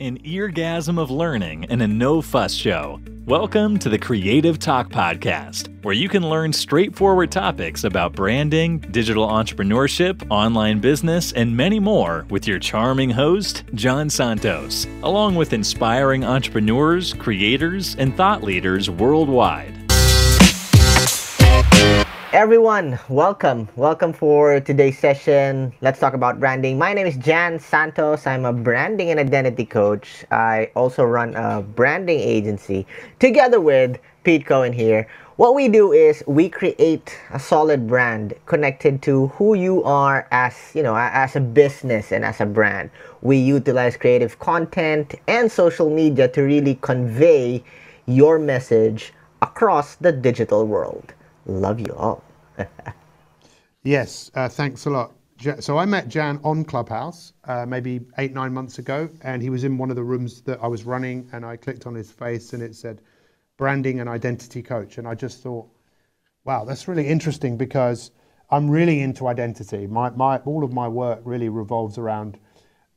an eargasm of learning and a no fuss show. Welcome to the Creative Talk Podcast, where you can learn straightforward topics about branding, digital entrepreneurship, online business, and many more with your charming host, Jan Santos, along with inspiring entrepreneurs, creators, and thought leaders worldwide everyone. Welcome. Welcome for today's session. Let's talk about branding. My name is jan santos. I'm a branding and identity coach. I also run a branding agency together with pete cohen here. What we do is we create a solid brand connected to who you are as you know as a business and as a brand. We utilize creative content and social media to really convey your message across the digital world. Love you all yes, uh, thanks a lot. So I met Jan on Clubhouse uh, maybe eight, nine months ago, and he was in one of the rooms that I was running, and I clicked on his face, and it said branding and identity coach, and I just thought, wow, that's really interesting because I'm really into identity. My, my all of my work really revolves around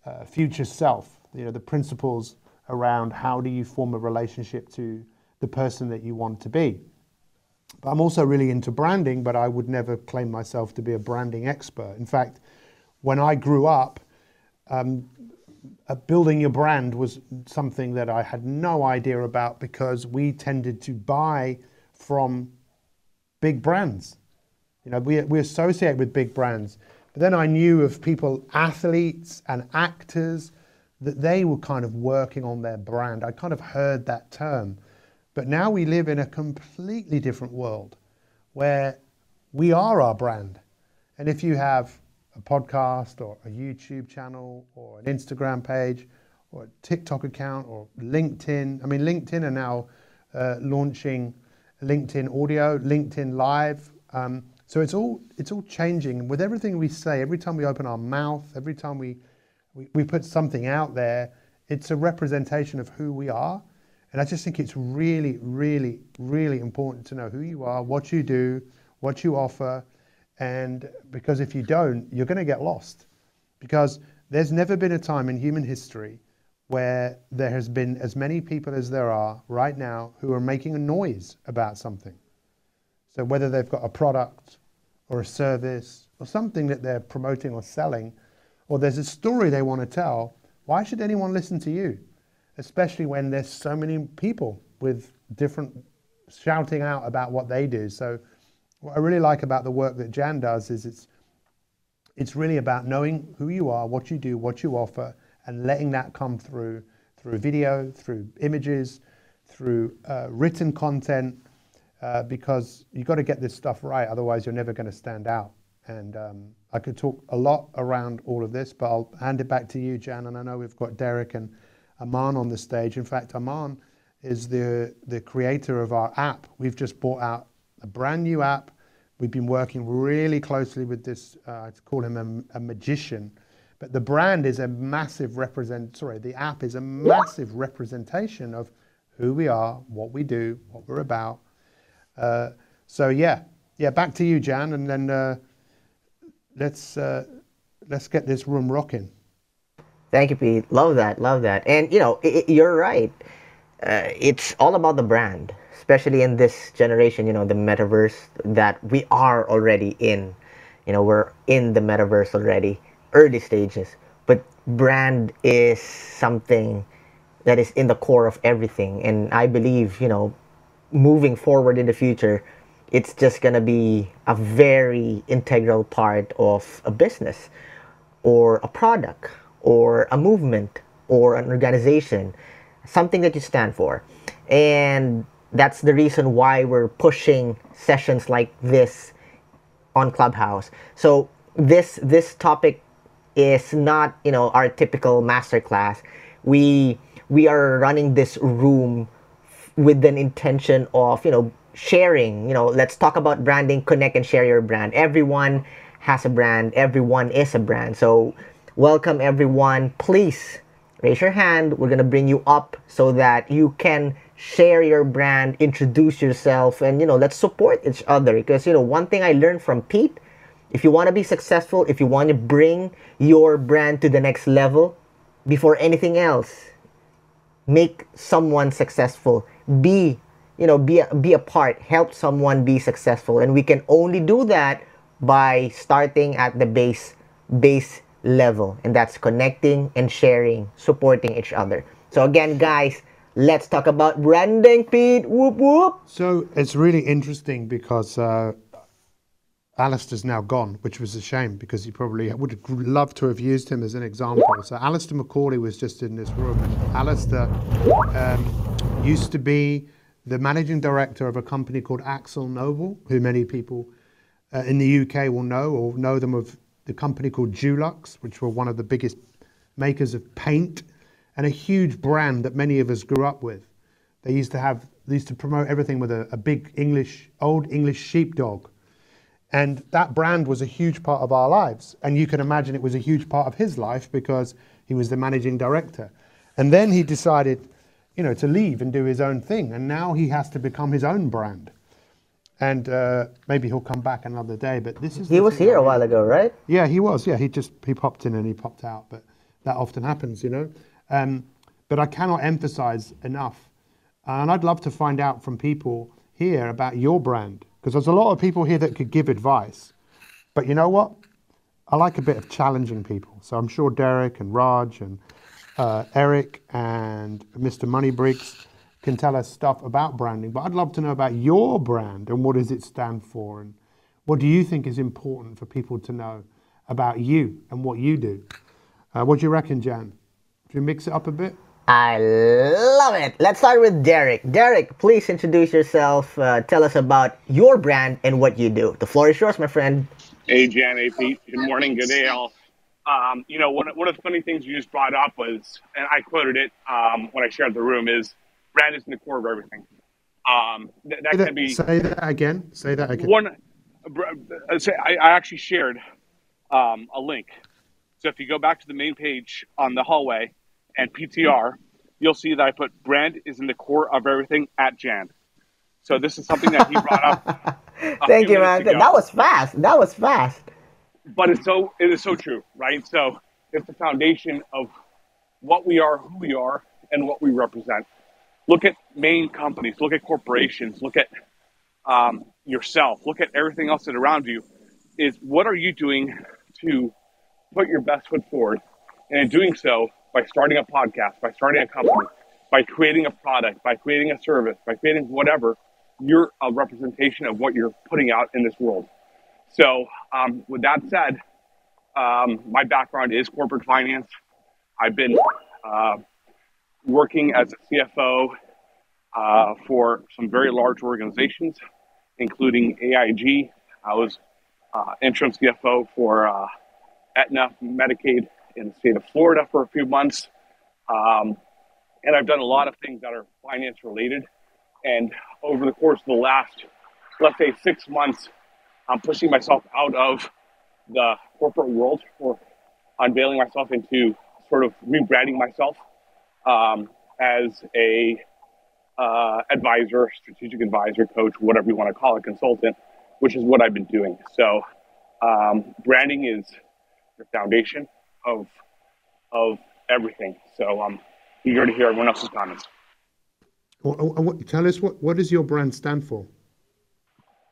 uh, future self. You know, the principles around how do you form a relationship to the person that you want to be. I'm also really into branding, but I would never claim myself to be a branding expert. In fact, when I grew up, um, uh, building your brand was something that I had no idea about because we tended to buy from big brands. You know, we, we associate with big brands. But then I knew of people, athletes and actors, that they were kind of working on their brand. I kind of heard that term. But now we live in a completely different world where we are our brand. And if you have a podcast or a YouTube channel or an Instagram page or a TikTok account or LinkedIn, I mean, LinkedIn are now uh, launching LinkedIn audio, LinkedIn live. Um, so it's all it's all changing. With everything we say, every time we open our mouth, every time we, we, we put something out there, it's a representation of who we are. And I just think it's really, really, really important to know who you are, what you do, what you offer. And because if you don't, you're going to get lost. Because there's never been a time in human history where there has been as many people as there are right now who are making a noise about something. So whether they've got a product or a service or something that they're promoting or selling, or there's a story they want to tell, why should anyone listen to you? Especially when there's so many people with different shouting out about what they do. So what I really like about the work that Jan does is it's it's really about knowing who you are, what you do, what you offer, and letting that come through through video, through images, through uh, written content, uh, because you've got to get this stuff right. Otherwise, you're never going to stand out. And um, I could talk a lot around all of this, but I'll hand it back to you, Jan. And I know we've got Derek and Aman on the stage. In fact, Aman is the, the creator of our app. We've just brought out a brand new app. We've been working really closely with this, uh, I call him a, a, magician, but the brand is a massive represent, sorry, the app is a massive representation of who we are, what we do, what we're about. Uh, so yeah, yeah, back to you, Jan, and then uh, let's, uh, let's get this room rocking. Thank you, Pete. Love that. Love that. And you know, it, you're right. Uh, it's all about the brand, especially in this generation. You know, the metaverse that we are already in. You know, we're in the metaverse already, early stages. But brand is something that is in the core of everything. And I believe, you know, moving forward in the future, it's just gonna be a very integral part of a business or a product or a movement or an organization, something that you stand for. And that's the reason why we're pushing sessions like this on Clubhouse. So this this topic is not, you know, our typical masterclass. We we are running this room with an intention of, you know, sharing, you know, let's talk about branding, connect and share your brand. Everyone has a brand, everyone is a brand. So Welcome everyone. Please raise your hand. We're going to bring you up so that you can share your brand, introduce yourself, and you know, let's support each other. Because you know, one thing I learned from Pete, if you want to be successful, if you want to bring your brand to the next level, before anything else, make someone successful, be you know be a, be a part, help someone be successful, and we can only do that by starting at the base base level, and that's connecting and sharing, supporting each other. So again, guys, let's talk about branding, Pete. Whoop whoop. So it's really interesting because uh, Alistair's now gone, which was a shame because he probably would have loved to have used him as an example. So Alistair Macaulay was just in this room. Alistair um, used to be the managing director of a company called Akzo Nobel, who many people uh, in the UK will know or know them of the company called Dulux, which were one of the biggest makers of paint and a huge brand that many of us grew up with. They used to have, they used to promote everything with a, a big English, old English sheepdog. And that brand was a huge part of our lives. And you can imagine it was a huge part of his life because he was the managing director. And then he decided, you know, to leave and do his own thing. And now he has to become his own brand. And uh, maybe he'll come back another day. But this is he was here a while ago, right? Yeah, he was. Yeah, he just he popped in and he popped out. But that often happens, you know. Um, but I cannot emphasize enough, and I'd love to find out from people here about your brand because there's a lot of people here that could give advice. But you know what? I like a bit of challenging people. So I'm sure Derek and Raj and uh, Eric and Mr. Moneybriggs can tell us stuff about branding. But I'd love to know about your brand and what does it stand for and what do you think is important for people to know about you and what you do. Uh, what do you reckon, Jan? Do you mix it up a bit? I love it. Let's start with Derek. Derek, please introduce yourself. Uh, tell us about your brand and what you do. The floor is yours, my friend. Hey, Jan. Hey, Pete. Good morning. Good day, all. Um, you know, one, one of the funny things you just brought up was, and I quoted it um, when I shared the room, is brand is in the core of everything. Um, th- that, say that, can be say that again. Say that again. one. Uh, say, I, I actually shared um, a link. So if you go back to the main page on the hallway, and PTR, you'll see that I put brand is in the core of everything at Jan. So this is something that he brought up. Thank you, man. Ago. That was fast. That was fast. But it's so it is so true, right? So it's the foundation of what we are, who we are, and what we represent. Look at main companies. Look at corporations. Look at um, yourself. Look at everything else that around you. Is what are you doing to put your best foot forward? And in doing so, by starting a podcast, by starting a company, by creating a product, by creating a service, by creating whatever, you're a representation of what you're putting out in this world. So, um, with that said, um, my background is corporate finance. I've been uh, working as a CFO uh, for some very large organizations, including AIG. I was uh, interim CFO for uh, Aetna Medicaid in the state of Florida for a few months. Um, and I've done a lot of things that are finance related. And over the course of the last, let's say, six months, I'm pushing myself out of the corporate world or unveiling myself into sort of rebranding myself um, as a uh, advisor, strategic advisor, coach, whatever you want to call it, consultant, which is what I've been doing. So, um, branding is the foundation of of everything. So I'm eager to hear everyone else's comments. Well, tell us what what does your brand stand for?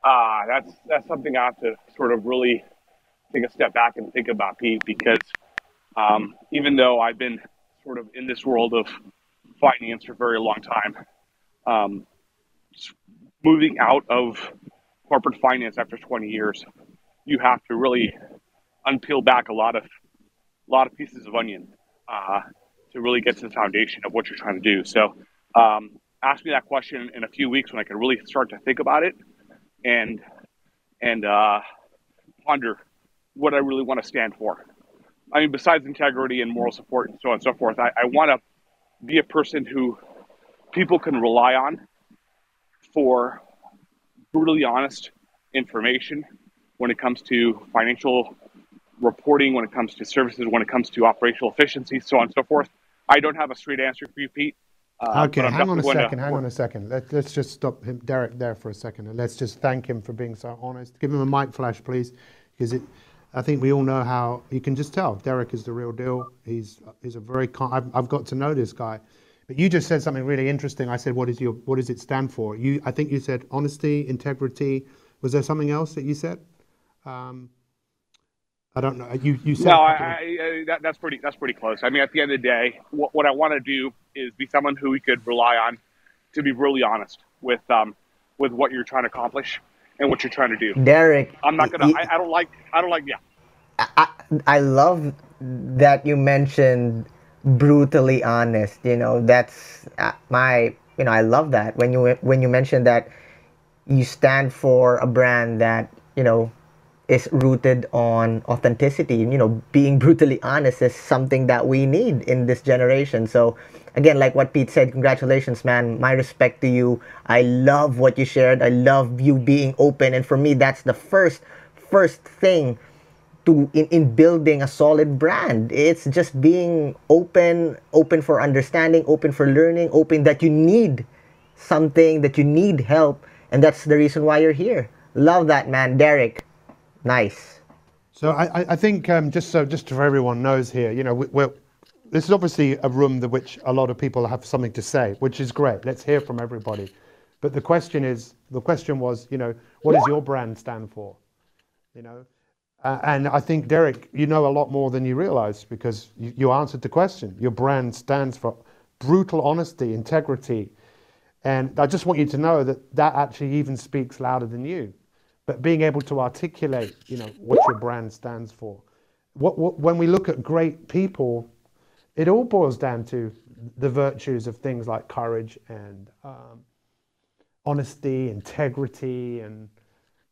Ah, uh, that's that's something I have to sort of really take a step back and think about, Pete, because um, even though I've been sort of in this world of finance for a very long time, um, moving out of corporate finance after 20 years, you have to really unpeel back a lot of a lot of pieces of onion uh, to really get to the foundation of what you're trying to do. So, um, ask me that question in a few weeks when I can really start to think about it and and uh, ponder what I really want to stand for. I mean, besides integrity and moral support and so on and so forth, I, I want to be a person who people can rely on for brutally honest information when it comes to financial reporting, when it comes to services, when it comes to operational efficiency, so on and so forth. I don't have a straight answer for you, Pete. Uh, okay, hang on a second. Hang on a second. Let, us just stop him, Derek, there for a second, and let's just thank him for being so honest. Give him a mic flash, please, because it. I think we all know how you can just tell Derek is the real deal. He's he's a very. I've, I've got to know this guy But you just said something really interesting. I said, "What is your what does it stand for?" You, I think you said honesty, integrity. Was there something else that you said? Um, I don't know. You you said no. I, I, I, that, that's pretty that's pretty close. I mean, at the end of the day, what, what I want to do is be someone who we could rely on to be really honest with um with what you're trying to accomplish and what you're trying to do. Derek, I'm not gonna. I, I don't like. I don't like. Yeah. I, I love that you mentioned brutally honest. You know, that's uh, my. You know, I love that when you when you mentioned that you stand for a brand that you know is rooted on authenticity. You know, being brutally honest is something that we need in this generation. So, again, like what Pete said, congratulations, man. My respect to you. I love what you shared. I love you being open. And for me, that's the first, first thing to in, in building a solid brand. It's just being open, open for understanding, open for learning, open that you need something, that you need help. And that's the reason why you're here. Love that, man. Derek, Nice. So I, I think um, just so just for everyone knows here, you know, we, this is obviously a room that which a lot of people have something to say, which is great. Let's hear from everybody. But the question is, the question was, you know, what does your brand stand for? You know, uh, and I think Derek, you know a lot more than you realize because you, you answered the question. Your brand stands for brutal honesty, integrity, and I just want you to know that that actually even speaks louder than you but being able to articulate, you know, what your brand stands for. What, what, when we look at great people, it all boils down to the virtues of things like courage and um, honesty, integrity, and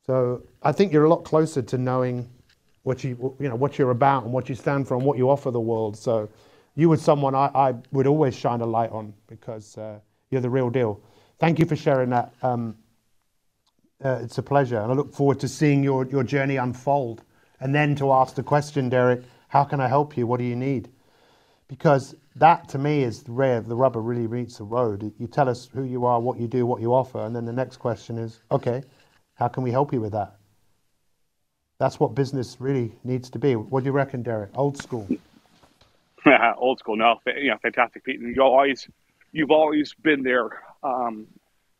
so I think you're a lot closer to knowing what you you know what you're about and what you stand for and what you offer the world. So you were someone I, I would always shine a light on because uh, you're the real deal. Thank you for sharing that. Um, uh, it's a pleasure, and I look forward to seeing your, your journey unfold. And then to ask the question, Derek, how can I help you? What do you need? Because that to me is where the rubber really meets the road. You tell us who you are, what you do, what you offer, and then the next question is, okay, how can we help you with that? That's what business really needs to be. What do you reckon, Derek? Old school. Old school. No, you know, fantastic, Pete. And you always, you've always been there um,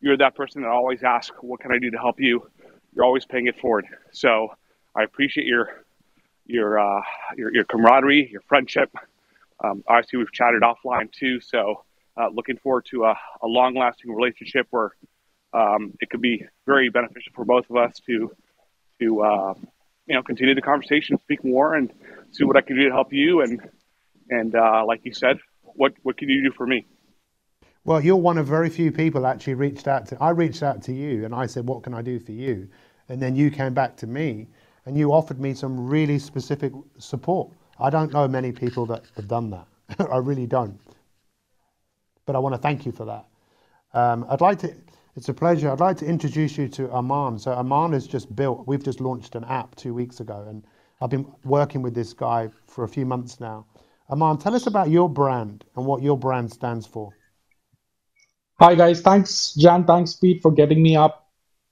you're that person that always asks, "What can I do to help you?" You're always paying it forward. So I appreciate your your uh, your, your camaraderie, your friendship. Um, obviously, we've chatted offline too, so uh, looking forward to a, a long-lasting relationship where um, it could be very beneficial for both of us to to uh, you know continue the conversation, speak more, and see what I can do to help you. And and uh, like you said, what what can you do for me? Well, you're one of very few people actually reached out to. I reached out to you and I said, "What can I do for you?" And then you came back to me and you offered me some really specific support. I don't know many people that have done that. I really don't. But I want to thank you for that. Um, I'd like to. It's a pleasure. I'd like to introduce you to Aman. So Aman has just built. We've just launched an app two weeks ago, and I've been working with this guy for a few months now. Aman, tell us about your brand and what your brand stands for. Hi, guys. Thanks, Jan. Thanks, Pete, for getting me up.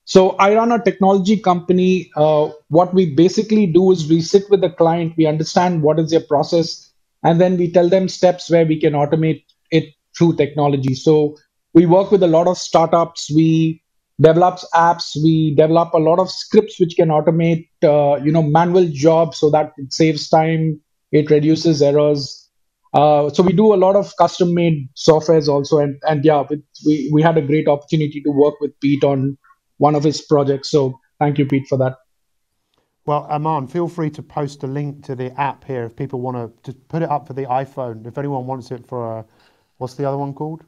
So, I run a technology company. Uh, what we basically do is we sit with the client, we understand what is their process, and then we tell them steps where we can automate it through technology. So, we work with a lot of startups. We develop apps. We develop a lot of scripts which can automate, uh, you know, manual jobs so that it saves time, it reduces errors, uh, so we do a lot of custom made softwares also, and and yeah, we we had a great opportunity to work with Pete on one of his projects. So thank you, Pete, for that. Well, Aman, feel free to post a link to the app here if people want to, to put it up for the iPhone. If anyone wants it for, a, what's the other one called?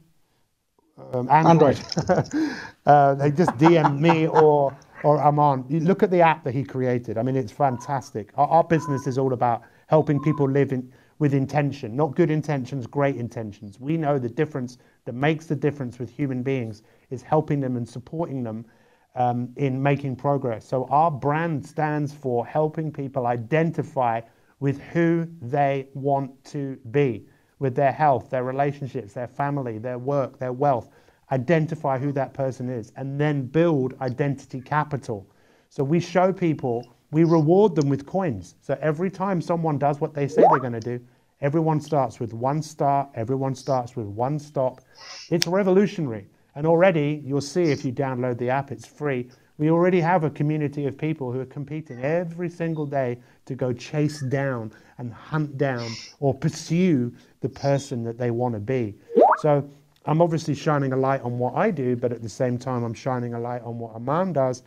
Um, Android. Android. uh, they just DM me or or Aman. You look at the app that he created. I mean, it's fantastic. Our, our business is all about helping people live in with intention, not good intentions, great intentions. We know the difference that makes the difference with human beings is helping them and supporting them um, in making progress. So our brand stands for helping people identify with who they want to be, with their health, their relationships, their family, their work, their wealth. Identify who that person is and then build identity capital. So we show people we reward them with coins. So every time someone does what they say they're going to do, Everyone starts with one star, everyone starts with one stop. It's revolutionary. And already you'll see if you download the app, it's free. We already have a community of people who are competing every single day to go chase down and hunt down or pursue the person that they want to be. So I'm obviously shining a light on what I do, but at the same time, I'm shining a light on what Aman does.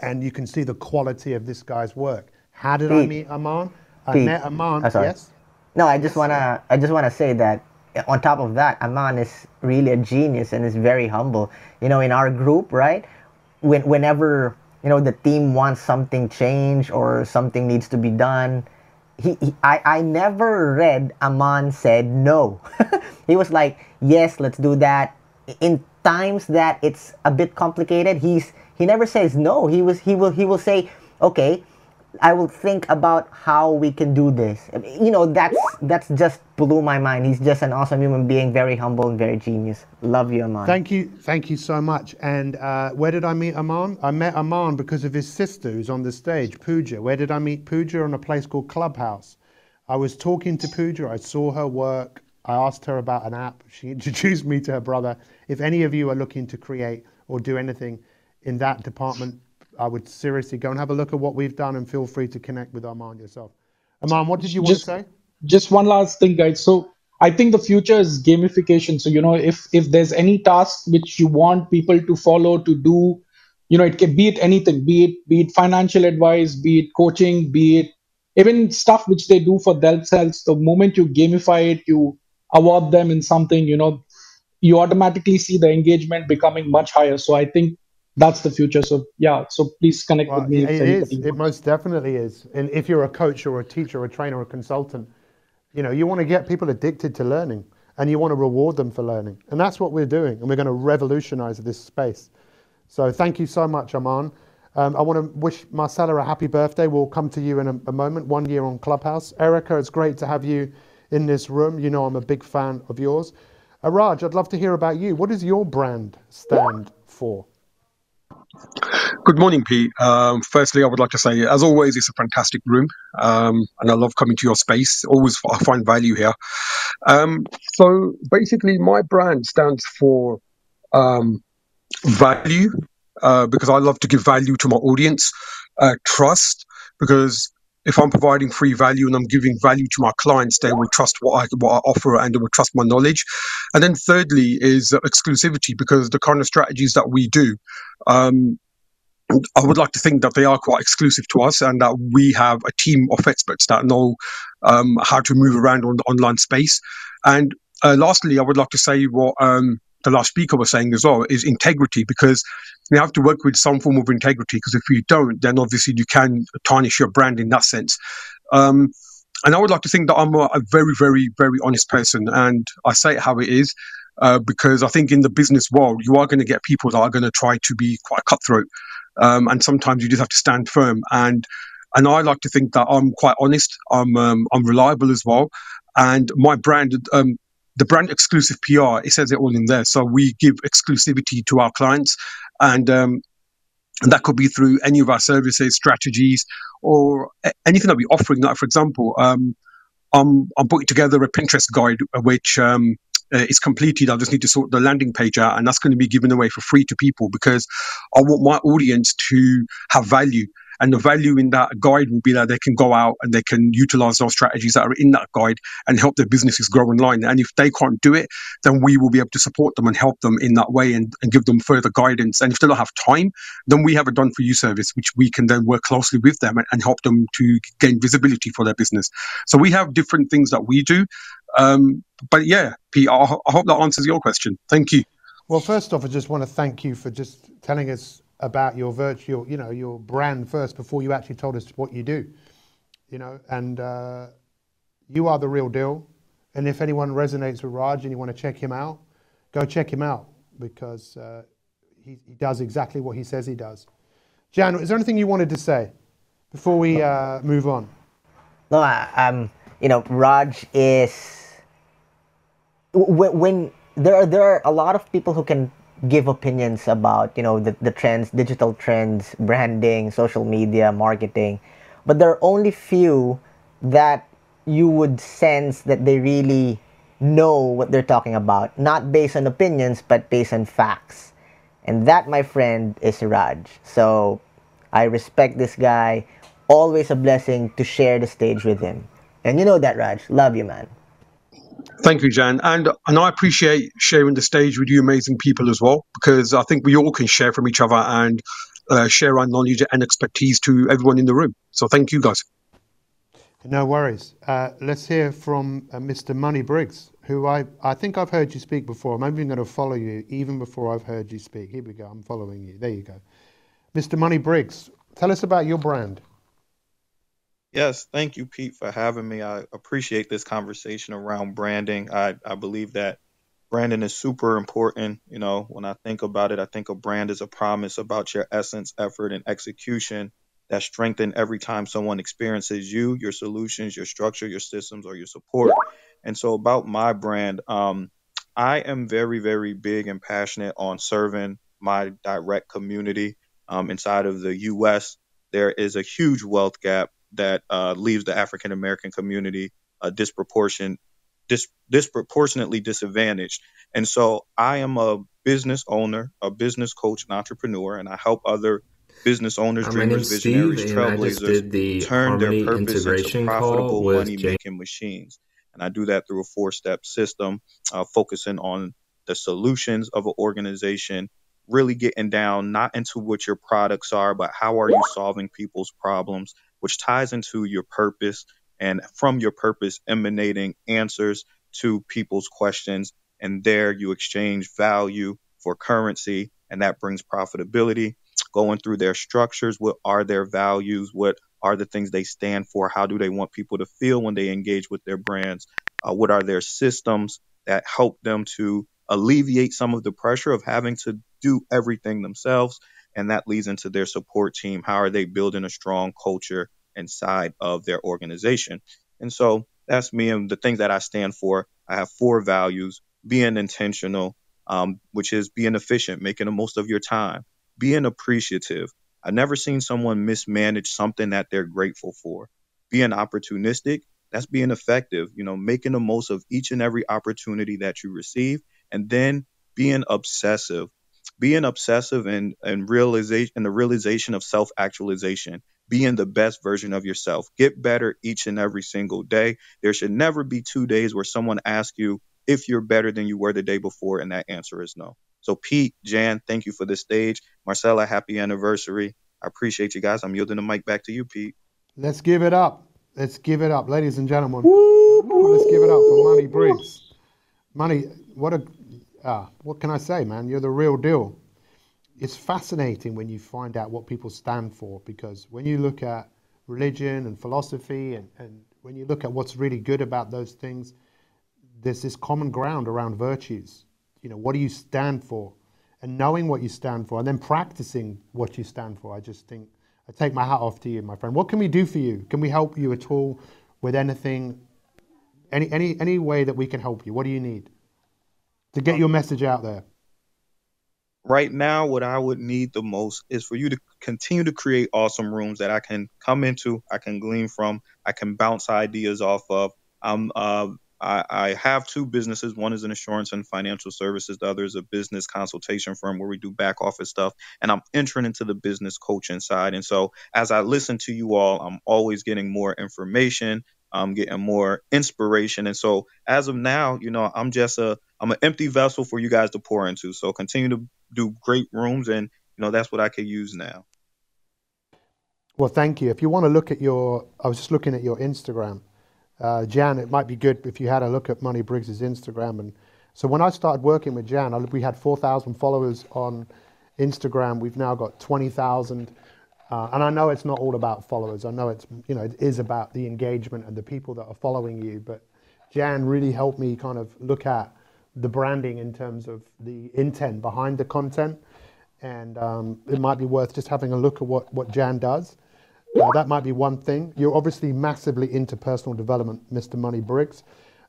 And you can see the quality of this guy's work. How did I meet Aman? I Pete. met Aman. Oh, yes. No, I just wanna I just wanna say that on top of that, Aman is really a genius and is very humble. You know, in our group, right? When whenever you know the team wants something changed or something needs to be done, he, he I, I never read Aman said no. he was like, yes, let's do that. In times that it's a bit complicated, he's he never says no. He was he will he will say, okay, I will think about how we can do this. You know, that's that's just blew my mind. He's just an awesome human being, very humble and very genius. Love you, Aman. Thank you, thank you so much. And uh, where did I meet Aman? I met Aman because of his sister who's on the stage, Pooja. Where did I meet Pooja? On a place called Clubhouse. I was talking to Pooja. I saw her work. I asked her about an app. She introduced me to her brother. If any of you are looking to create or do anything in that department, I would seriously go and have a look at what we've done and feel free to connect with Aman yourself. Aman, what did you want Just- to say? just one last thing guys so i think the future is gamification so you know if if there's any task which you want people to follow to do you know it can be it anything be it be it financial advice be it coaching be it even stuff which they do for themselves the moment you gamify it you award them in something you know you automatically see the engagement becoming much higher so i think that's the future so yeah so please connect Well, with me it is. It most definitely is. And if you're a coach or a teacher or a trainer or a consultant, you know, you want to get people addicted to learning and you want to reward them for learning. And that's what we're doing. And we're going to revolutionize this space. So thank you so much, Aman. Um, I want to wish Marcella a happy birthday. We'll come to you in a, a moment, one year on Clubhouse. Erica, it's great to have you in this room. You know, I'm a big fan of yours. Uh, Raj, I'd love to hear about you. What does your brand stand for? Good morning, Pete. Um, firstly, I would like to say, as always, it's a fantastic room, um, and I love coming to your space. Always, I find value here. Um, so, basically, my brand stands for um, value uh, because I love to give value to my audience. Uh, trust because if I'm providing free value and I'm giving value to my clients, they will trust what I what I offer and they will trust my knowledge. And then thirdly is exclusivity because the kind of strategies that we do. Um, I would like to think that they are quite exclusive to us and that we have a team of experts that know um, how to move around on the online space. And uh, lastly, I would like to say what um, the last speaker was saying as well is integrity because you have to work with some form of integrity because if you don't, then obviously you can tarnish your brand in that sense. Um, and I would like to think that I'm a, a very, very, very honest person, and I say it how it is. Uh, because I think in the business world, you are going to get people that are going to try to be quite cutthroat um, and sometimes you just have to stand firm. And and I like to think that I'm quite honest. I'm um, I'm reliable as well, and my brand. Um, the brand exclusive PR, it says it all in there. So we give exclusivity to our clients, and um, that could be through any of our services, strategies, or anything that we're offering. Like for example, um, I'm I'm putting together a Pinterest guide uh, which um, uh, is completed. I just need to sort the landing page out, and that's going to be given away for free to people because I want my audience to have value. And the value in that guide will be that they can go out and they can utilize those strategies that are in that guide and help their businesses grow online. And if they can't do it, then we will be able to support them and help them in that way and, and give them further guidance. And if they don't have time, then we have a done for you service, which we can then work closely with them and, and help them to gain visibility for their business. So we have different things that we do. Um, but yeah, Pete, I, I hope that answers your question. Thank you. Well, first off, I just want to thank you for just telling us about your virtual, you know, your brand first before you actually told us what you do. You know, and uh, you are the real deal. And if anyone resonates with Raj and you want to check him out, go check him out because uh, he, he does exactly what he says he does. Jan, is there anything you wanted to say before we uh, move on? No, I, um, you know, Raj is when, when there are there are a lot of people who can give opinions about you know the, the trends, digital trends, branding, social media, marketing, but there are only few that you would sense that they really know what they're talking about, not based on opinions, but based on facts. And that, my friend, is Raj. So I respect this guy. Always a blessing to share the stage with him. And you know that, Raj. Love you, man. Thank you, Jan, and and I appreciate sharing the stage with you, amazing people as well, because I think we all can share from each other and uh, share our knowledge and expertise to everyone in the room. So thank you, guys. No worries. Uh, let's hear from uh, Mr. Money Briggs, who I, I think I've heard you speak before. I'm even going to follow you even before I've heard you speak. Here we go. I'm following you. There you go. Mr. Money Briggs, tell us about your brand. Yes, thank you, Pete, for having me. I appreciate this conversation around branding. I, I believe that branding is super important. You know, when I think about it, I think a brand is a promise about your essence, effort, and execution that strengthen every time someone experiences you, your solutions, your structure, your systems, or your support. And so, about my brand, um, I am very, very big and passionate on serving my direct community um, inside of the U.S. There is a huge wealth gap that uh, leaves the African American community disproportion, dis- disproportionately disadvantaged. And so I am a business owner, a business coach, an entrepreneur, and I help other business owners, Uh, dreamers, Steve, visionaries, and just trailblazers the turn their purpose into profitable money making machines. And I do that through a four step system, uh, focusing on the solutions of an organization, really getting down not into what your products are, but how are you solving people's problems, which ties into your purpose. And from your purpose, emanating answers to people's questions. And there you exchange value for currency, and that brings profitability. Going through their structures, what are their values? What are the things they stand for? How do they want people to feel when they engage with their brands? Uh, what are their systems that help them to alleviate some of the pressure of having to do everything themselves? And that leads into their support team. How are they building a strong culture inside of their organization? And so that's me and the things that I stand for. I have four values being intentional, um, which is being efficient, making the most of your time, being appreciative. I've never seen someone mismanage something that they're grateful for. Being opportunistic, that's being effective, you know, making the most of each and every opportunity that you receive. And then being obsessive, being obsessive and, and realization and the realization of self-actualization, being the best version of yourself. Get better each and every single day. There should never be two days where someone asks you if you're better than you were the day before, and that answer is no. So, Pete, Jan, thank you for this stage. Marcella, happy anniversary. I appreciate you guys. I'm yielding the mic back to you, Pete. Let's give it up. Let's give it up, ladies and gentlemen. Let's give it up for Money Briggs. Money, what a, ah, what can I say, man? You're the real deal. It's fascinating when you find out what people stand for because when you look at religion and philosophy and, and when you look at what's really good about those things, there's this common ground around virtues. You know, what do you stand for? And knowing what you stand for and then practicing what you stand for, I just think I take my hat off to you, my friend. What can we do for you? Can we help you at all with anything? Any any any way that we can help you? What do you need to get your message out there? Right now, what I would need the most is for you to continue to create awesome rooms that I can come into, I can glean from, I can bounce ideas off of. I'm uh, I, I have two businesses. One is an insurance and financial services. The other is a business consultation firm where we do back office stuff. And I'm entering into the business coaching side. And so as I listen to you all, I'm always getting more information. I'm getting more inspiration. And so as of now, you know, I'm just a I'm an empty vessel for you guys to pour into. So continue to do great rooms and you know that's what I could use now. Well, thank you. If you want to look at your, I was just looking at your Instagram, uh, Jan. It might be good if you had a look at Money Briggs's Instagram. And so when I started working with Jan, I, we had 4,000 followers on Instagram. We've now got 20,000. Uh, and I know it's not all about followers. I know it's you know it is about the engagement and the people that are following you. But Jan really helped me kind of look at the branding in terms of the intent behind the content, and um, it might be worth just having a look at what what Jan does. Uh, that might be one thing. You're obviously massively into personal development, Mr. Money Briggs.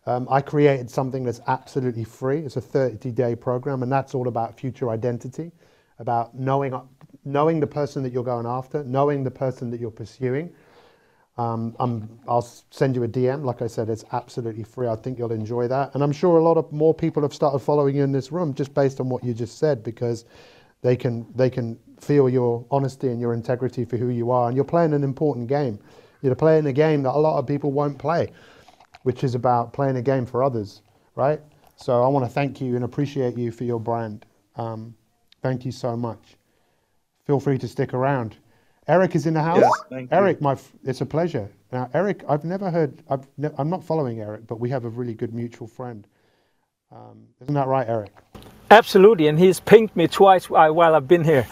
Um, I created something that's absolutely free. It's a 30-day program, and that's all about future identity, about knowing knowing the person that you're going after, knowing the person that you're pursuing. Um, I'm, I'll send you a DM. Like I said, it's absolutely free. I think you'll enjoy that. And I'm sure a lot of more people have started following you in this room just based on what you just said because they can they can feel your honesty and your integrity for who you are. And you're playing an important game. You're playing a game that a lot of people won't play, which is about playing a game for others, right? So I want to thank you and appreciate you for your brand. Um, thank you so much. Feel free to stick around. Eric is in the house. Yes, Eric, my, it's a pleasure. Now, Eric, I've never heard. I've ne- I'm not following Eric, but we have a really good mutual friend. Um, isn't that right, Eric? Absolutely, and he's pinged me twice while I've been here.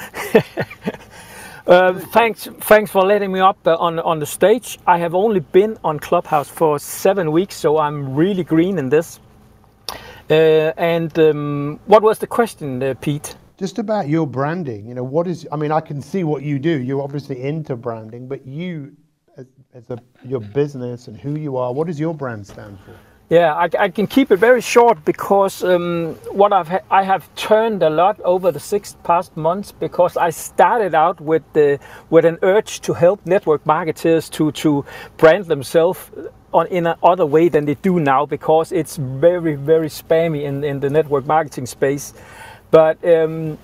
uh, thanks, thanks for letting me up uh, on on the stage. I have only been on Clubhouse for seven weeks, so I'm really green in this. Uh, and um, what was the question, uh, Pete? Just about your branding. You know, what is? I mean, I can see what you do. You're obviously into branding, but you, as, as a, your business and who you are, what does your brand stand for? Yeah, I, I, can keep it very short because um, what I've ha- I have turned a lot over the six past months because I started out with the with an urge to help network marketers to to brand themselves on in another way than they do now because it's very very spammy in in the network marketing space, but. Um,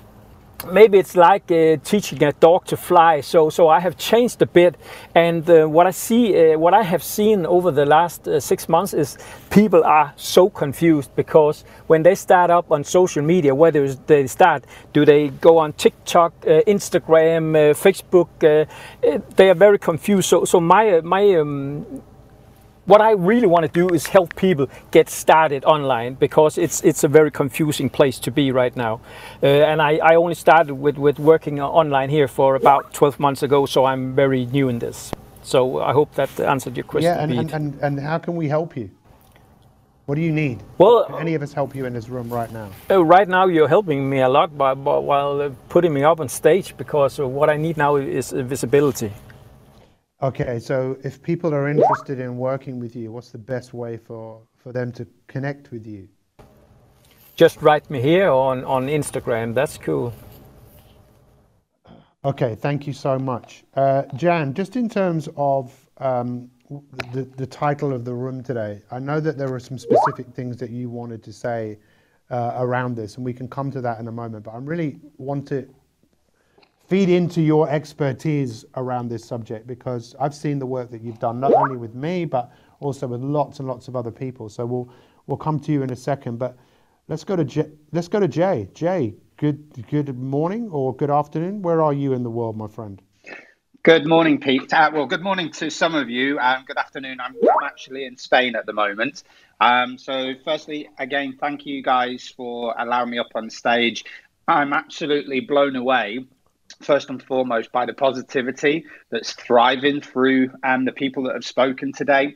maybe it's like uh, teaching a dog to fly. So, so I have changed a bit, and uh, what I see, uh, what I have seen over the last uh, six months is people are so confused because when they start up on social media, whether they start, do they go on TikTok, uh, Instagram, uh, Facebook? they are very confused. So, so my my um, what I really want to do is help people get started online because it's it's a very confusing place to be right now. Uh, and I, I only started with, with working online here for about 12 months ago, so I'm very new in this. So I hope that answered your question. Yeah, and, and, and, and how can we help you? What do you need? Well, can any of us help you in this room right now? Uh, right now, you're helping me a lot by, by, while uh, putting me up on stage because what I need now is visibility. Okay, so if people are interested in working with you, what's the best way for, for them to connect with you? Just write me here on, on Instagram. That's cool. Okay, thank you so much. Uh, Jan, just in terms of um, the, the title of the room today, I know that there were some specific things that you wanted to say uh, around this, and we can come to that in a moment, but I really want to feed into your expertise around this subject because I've seen the work that you've done not only with me but also with lots and lots of other people. So we'll we'll come to you in a second, but let's go to Jay, let's go to Jay. Jay, good good morning or good afternoon. Where are you in the world, my friend? Good morning, Pete. Uh, well, good morning to some of you. Um, good afternoon. I'm, I'm, actually in Spain at the moment. Um, so, firstly, again, thank you guys for allowing me up on stage. I'm absolutely blown away first and foremost by the positivity that's thriving through um, the people that have spoken today.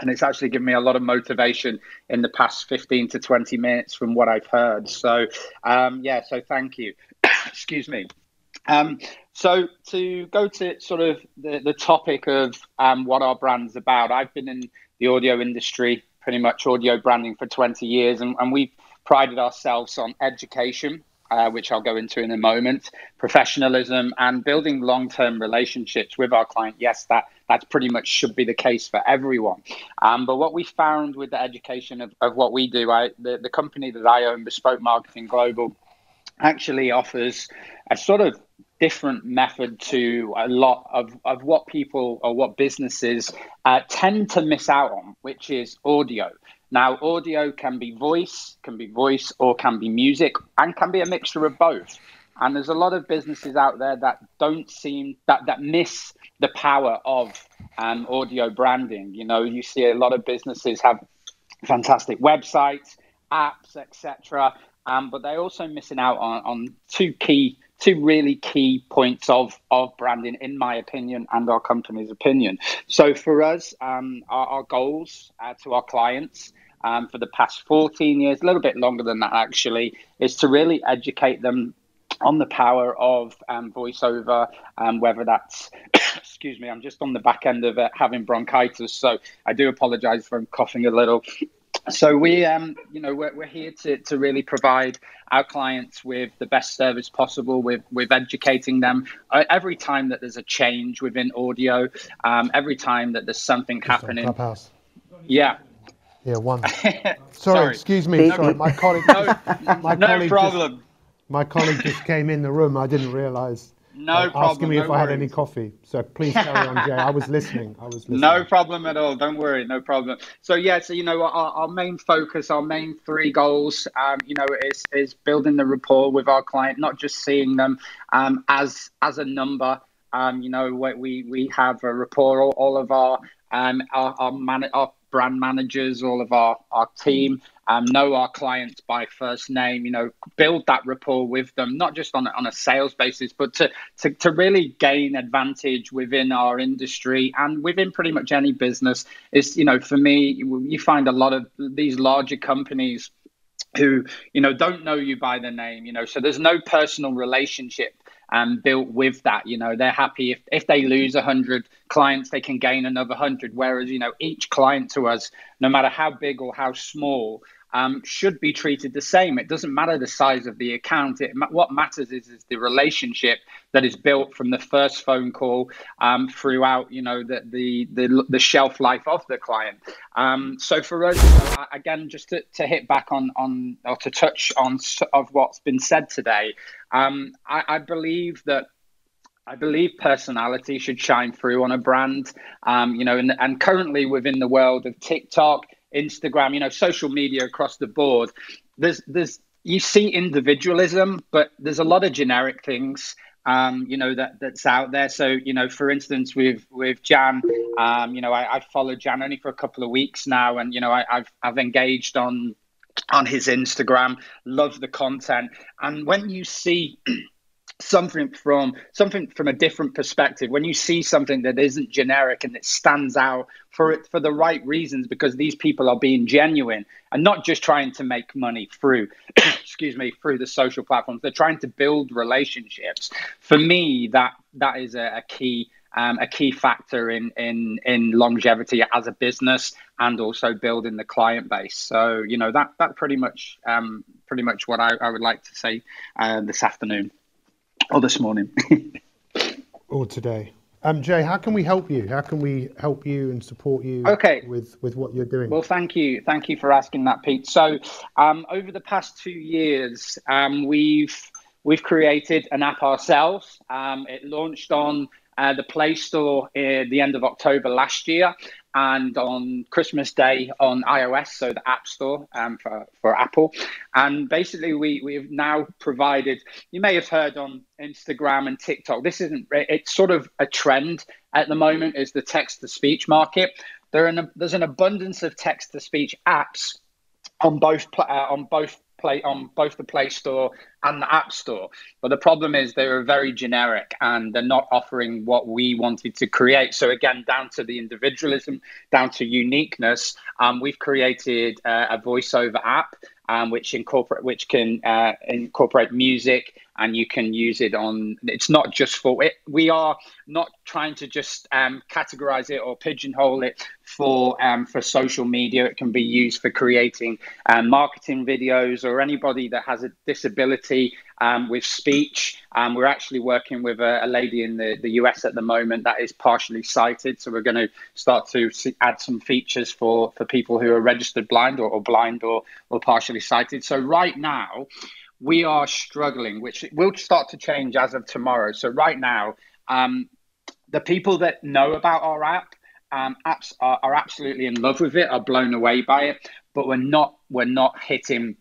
And it's actually given me a lot of motivation in the past 15 to 20 minutes from what I've heard. So, um, yeah, so thank you. Excuse me. Um, so, to go to sort of the, the topic of um, what our brand's about, I've been in the audio industry, pretty much audio branding for 20 years, and, and we've prided ourselves on education uh, which I'll go into in a moment, professionalism, and building long-term relationships with our client. Yes, that that pretty much should be the case for everyone. Um, but what we found with the education of, of what we do, I, the, the company that I own, Bespoke Marketing Global, actually offers a sort of different method to a lot of, of what people or what businesses uh, tend to miss out on, which is audio. Now, audio can be voice, can be voice, or can be music, and can be a mixture of both. And there's a lot of businesses out there that don't seem that that miss the power of um, audio branding. You know, you see a lot of businesses have fantastic websites, apps, etc. Um, but they're also missing out on, on two key, two really key points of of branding, in my opinion, and our company's opinion. So for us, um, our, our, goals uh, to our clients um, for the past 14 years, a little bit longer than that actually, is to really educate them on the power of um, voiceover, um, whether that's, excuse me, I'm just on the back end of it having bronchitis, so I do apologize for coughing a little. So we um you know we're, we're here to, to really provide our clients with the best service possible with with educating them uh, every time that there's a change within audio um, every time that there's something happening Clubhouse. yeah Yeah, one. Sorry, Sorry. excuse me. No Sorry, my colleague. no, my no colleague problem Just, my colleague just came in the room. I didn't realise. No uh, problem asking me no if I had any coffee. So please carry on, Jay. I was listening. I was listening. No problem at all. Don't worry, no problem. So yeah, so you know, our, our main focus, our main three goals, um, you know, is is building the rapport with our client, not just seeing them um, as as a number. Um, you know, we we we have a rapport. All, all of our um our our, man, our brand managers, all of our our team. Um, know our clients by first name, you know, build that rapport with them, not just on on a sales basis, but to, to, to really gain advantage within our industry and within pretty much any business. Is, you know, for me, you find a lot of these larger companies who you know don't know you by the name you know so there's no personal relationship um, built with that you know they're happy if, if they lose 100 clients they can gain another 100 whereas you know each client to us no matter how big or how small um, should be treated the same. It doesn't matter the size of the account. It, what matters is, is the relationship that is built from the first phone call um, throughout, you know, the, the the the shelf life of the client. Um, so for us, again, just to, to hit back on on or to touch on of what's been said today, um, I, I believe that. I believe personality should shine through on a brand, um, you know, and, and currently within the world of TikTok, Instagram, you know, social media across the board, there's there's you see individualism, but there's a lot of generic things um, you know that that's out there. So you know, for instance, with with Jan, um, you know, I, I followed Jan only for a couple of weeks now, and you know, I, I've I've engaged on on his Instagram, love the content, and when you see something from something from a different perspective. When you see something that isn't generic and it stands out for it for the right reasons because these people are being genuine and not just trying to make money through excuse me through the social platforms. They're trying to build relationships. For me that that is a, a key um, a key factor in in in longevity as a business and also building the client base. So you know that that pretty much um, pretty much what I, I would like to say uh, this afternoon or this morning. Or today. Um, Jay, how can we help you? How can we help you and support you Okay. with, with what you're doing? Well, thank you, thank you for asking that, Pete. So, um, over the past two years, um, we've we've created an app ourselves. Um, it launched on uh, the Play Store at the end of October last year, and on Christmas Day on iOS, so the App Store um, for for Apple. And basically, we we've now provided. You may have heard on Instagram and TikTok. This isn't. It's sort of a trend at the moment. Is the text to speech market. There an, there's an abundance of text to speech apps on both uh, on both play on both the Play Store and the App Store. But the problem is they are very generic and they're not offering what we wanted to create. So again, down to the individualism, down to uniqueness, um, we've created uh, a voiceover app. Um, which incorporate which can uh, incorporate music and you can use it on it's not just for it we are not trying to just um, categorize it or pigeonhole it for um, for social media. It can be used for creating um, marketing videos or anybody that has a disability um, with speech. Um, we're actually working with a, a lady in the, the us at the moment that is partially sighted. So we're going to start to see, add some features for for people who are registered blind or, or blind or, or partially so right now we are struggling, which will start to change as of tomorrow. So right now, um, the people that know about our app um, apps are, are, absolutely in love with it, are blown away by it, but we're not we're not hitting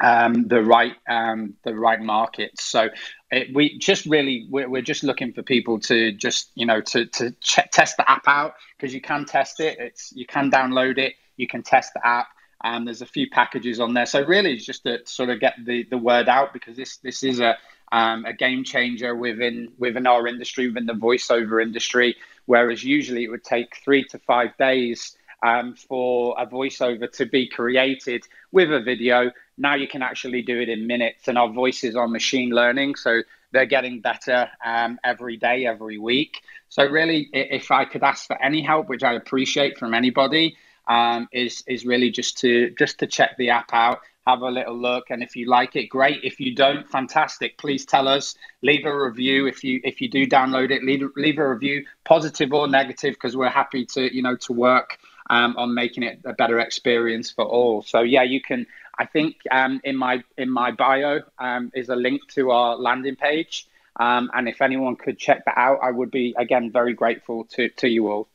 um, the right um, the right markets. So it, we just really we're, we're, just looking for people to just you know to to test the app out because you can test it. It's you can download it, you can test the app and there's a few packages on there. So really, it's just to sort of get the, the word out because this this is a um, a game changer within within our industry, within the voiceover industry. Whereas usually it would take three to five days um, for a voiceover to be created with a video. Now you can actually do it in minutes, and our voices are machine learning, so they're getting better um, every day, every week. So really, if I could ask for any help, which I appreciate from anybody, um, is is really just to just to check the app out have a little look and if you like it great. If you don't fantastic. Please tell us leave a review. If you if you do download it leave, leave a review positive or negative because we're happy to you know to work um, on making it a better experience for all. So yeah you can i think um, in my in my bio um, is a link to our landing page. Um, and if anyone could check that out i would be again very grateful to to you all.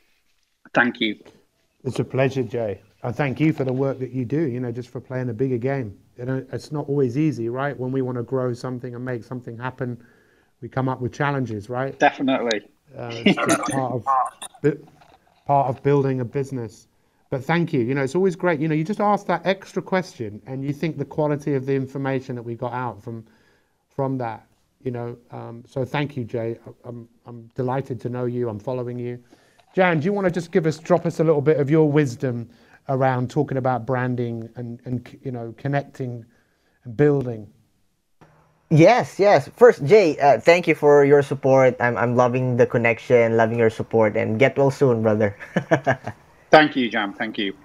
Thank you it's a pleasure jay I thank you for the work that you do, you know, just for playing a bigger game. You know, it's not always easy, right? When we want to grow something and make something happen, we come up with challenges, right? Definitely. Uh, it's part of part of building a business. But thank you. You know, it's always great. You know, you just ask that extra question, and you think the quality of the information that we got out from from that. You know, um, so thank you, Jay. I'm I'm delighted to know you. I'm following you. Jan, do you want to just give us, drop us a little bit of your wisdom around talking about branding and, and you know connecting and building? Yes yes. First jay uh, thank you for your support. I'm, I'm loving the connection loving your support and get well soon brother. Thank you Jan thank you.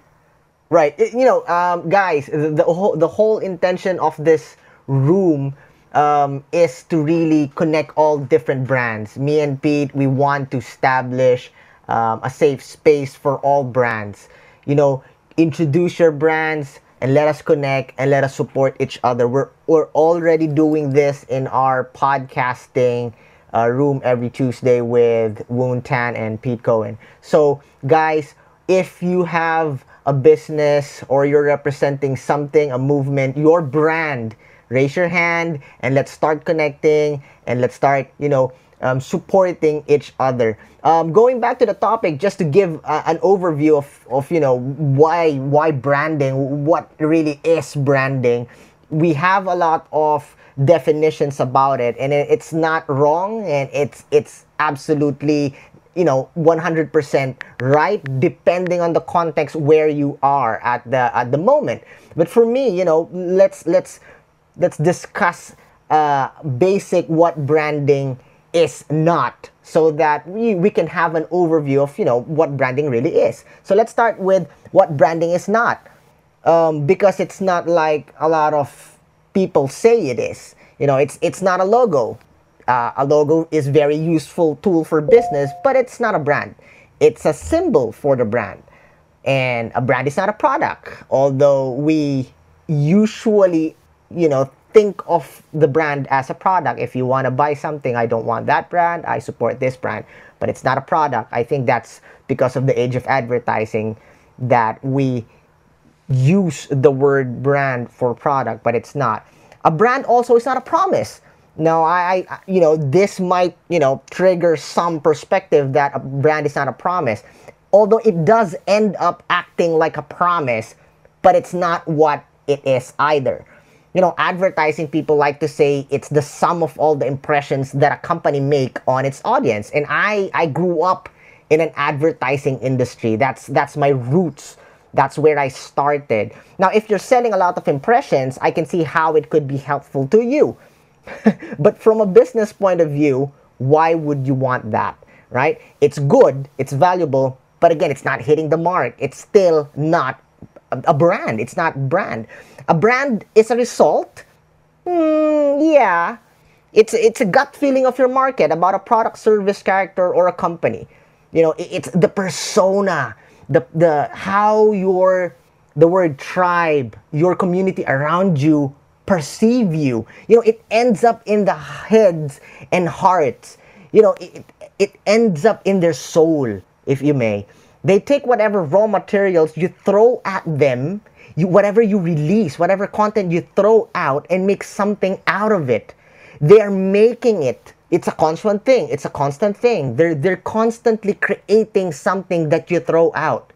Right. You know um, guys the, the, whole, the whole intention of this room um, is to really connect all different brands. Me and pete we want to establish um, a safe space for all brands you know, introduce your brands and let us connect and let us support each other. We're we're already doing this in our podcasting uh, room every Tuesday with Woon Tan and Pete Cohen. So, guys, if you have a business or you're representing something, a movement, your brand, raise your hand and let's start connecting and let's start, you know, um, supporting each other. Um, going back to the topic, just to give uh, an overview of, of you know why why branding, what really is branding. We have a lot of definitions about it, and it's not wrong, and it's it's absolutely you know 100% right depending on the context where you are at the at the moment but for me you know let's let's let's discuss uh, basic what branding is not so that we, we can have an overview of you know what branding really is. So let's start with what branding is not. Um, because it's not like a lot of people say it is. You know it's it's not a logo. Uh, a logo is very useful tool for business but it's not a brand. It's a symbol for the brand. And a brand is not a product. Although we usually you know think of the brand as a product. If you want to buy something, I don't want that brand, I support this brand, but it's not a product. I think that's because of the age of advertising that we use the word brand for product, but it's not. A brand also is not a promise. Now, I, I, you know, this might, you know, trigger some perspective that a brand is not a promise. Although it does end up acting like a promise, but it's not what it is either you know, advertising people like to say it's the sum of all the impressions that a company make on its audience. And I I grew up in an advertising industry. That's that's my roots. That's where I started. Now, if you're selling a lot of impressions, I can see how it could be helpful to you. but from a business point of view, why would you want that? Right? It's good, it's valuable, but again, it's not hitting the mark. It's still not a brand. It's not brand. A brand is a result. Mm, yeah, it's it's a gut feeling of your market about a product, service, character, or a company. You know, it's the persona, the the how your the word tribe, your community around you perceive you. You know, it ends up in the heads and hearts. You know, it, it ends up in their soul, if you may. They take whatever raw materials you throw at them, you, whatever you release, whatever content you throw out, and make something out of it. They are making it. It's a constant thing. It's a constant thing. They're, they're constantly creating something that you throw out.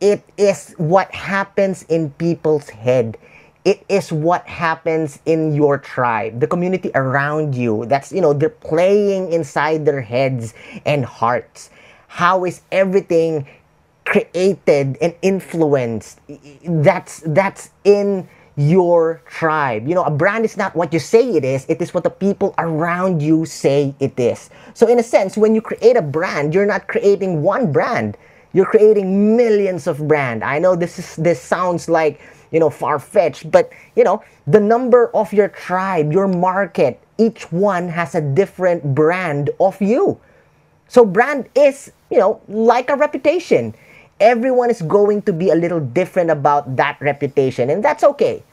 It is what happens in people's head. It is what happens in your tribe, the community around you. That's, you know, they're playing inside their heads and hearts how is everything created and influenced that's that's in your tribe you know a brand is not what you say it is it is what the people around you say it is so in a sense when you create a brand you're not creating one brand you're creating millions of brand. I know this is this sounds like you know far-fetched, but you know the number of your tribe, your market, each one has a different brand of you. So brand is you know like a reputation. Everyone is going to be a little different about that reputation, and that's okay.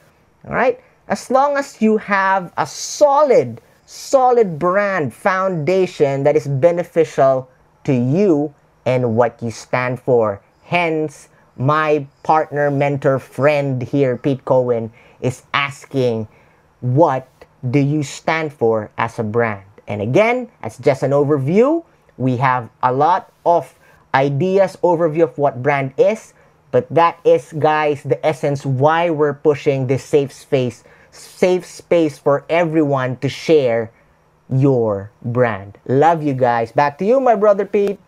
All right, as long as you have a solid, solid brand foundation that is beneficial to you and what you stand for. Hence, my partner, mentor, friend here, Pete Cohen, is asking, what do you stand for as a brand? And again, as just an overview, we have a lot of ideas, overview of what brand is, but that is, guys, the essence why we're pushing this safe space, safe space for everyone to share your brand. Love you guys. Back to you, my brother Pete.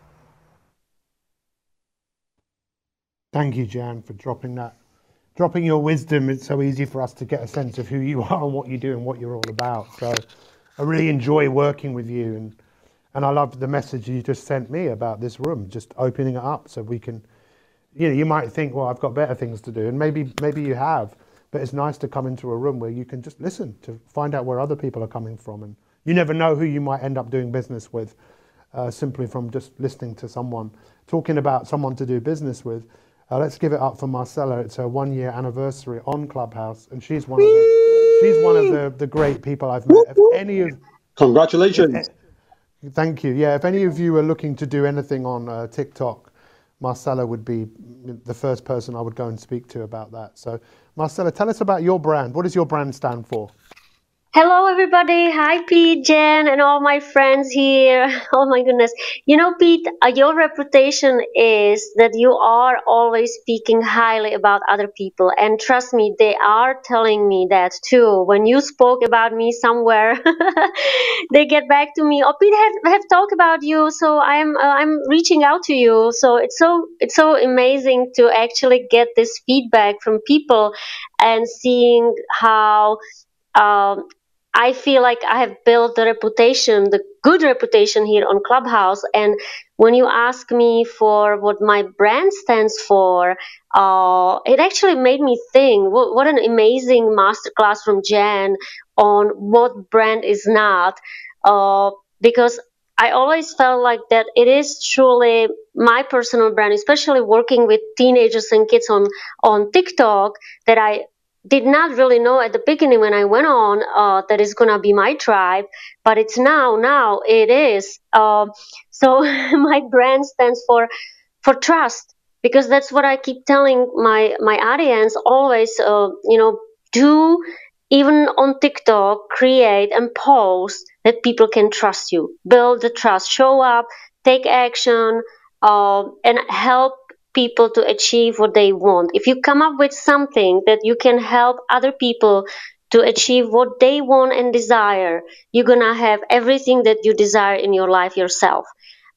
Thank you, Jan, for dropping that. Dropping your wisdom, it's so easy for us to get a sense of who you are and what you do and what you're all about. So I really enjoy working with you and and I love the message you just sent me about this room, just opening it up so we can you know, you might think, well, I've got better things to do, and maybe maybe you have, but it's nice to come into a room where you can just listen to find out where other people are coming from, and you never know who you might end up doing business with, uh, simply from just listening to someone talking about someone to do business with. Uh, let's give it up for Marcella. It's her one year anniversary on Clubhouse, and she's one of the she's one of the, the great people I've met. Any of Congratulations. if- thank you. Yeah, if any of you are looking to do anything on uh, TikTok, Marcella would be the first person I would go and speak to about that. So, Marcella, tell us about your brand. What does your brand stand for? Hello, everybody. Hi, Pete, Jen, and all my friends here. Oh my goodness. You know, Pete, uh, your reputation is that you are always speaking highly about other people. And trust me, they are telling me that too. When you spoke about me somewhere, they get back to me. Oh, Pete, have, have talked about you. So I'm, uh, I'm reaching out to you. So it's so, it's so amazing to actually get this feedback from people and seeing how um, I feel like I have built the reputation, the good reputation here on Clubhouse. And when you ask me for what my brand stands for, uh, it actually made me think what, what an amazing masterclass from Jan on what brand is not. Uh, because I always felt like that it is truly my personal brand, especially working with teenagers and kids on, on TikTok, that I did not really know at the beginning when I went on uh, that it's gonna be my tribe, but it's now. Now it is. Uh, so my brand stands for for trust because that's what I keep telling my my audience always. Uh, you know, do even on TikTok, create and post that people can trust you. Build the trust. Show up. Take action. Uh, and help people to achieve what they want. If you come up with something that you can help other people to achieve what they want and desire, you're gonna have everything that you desire in your life yourself.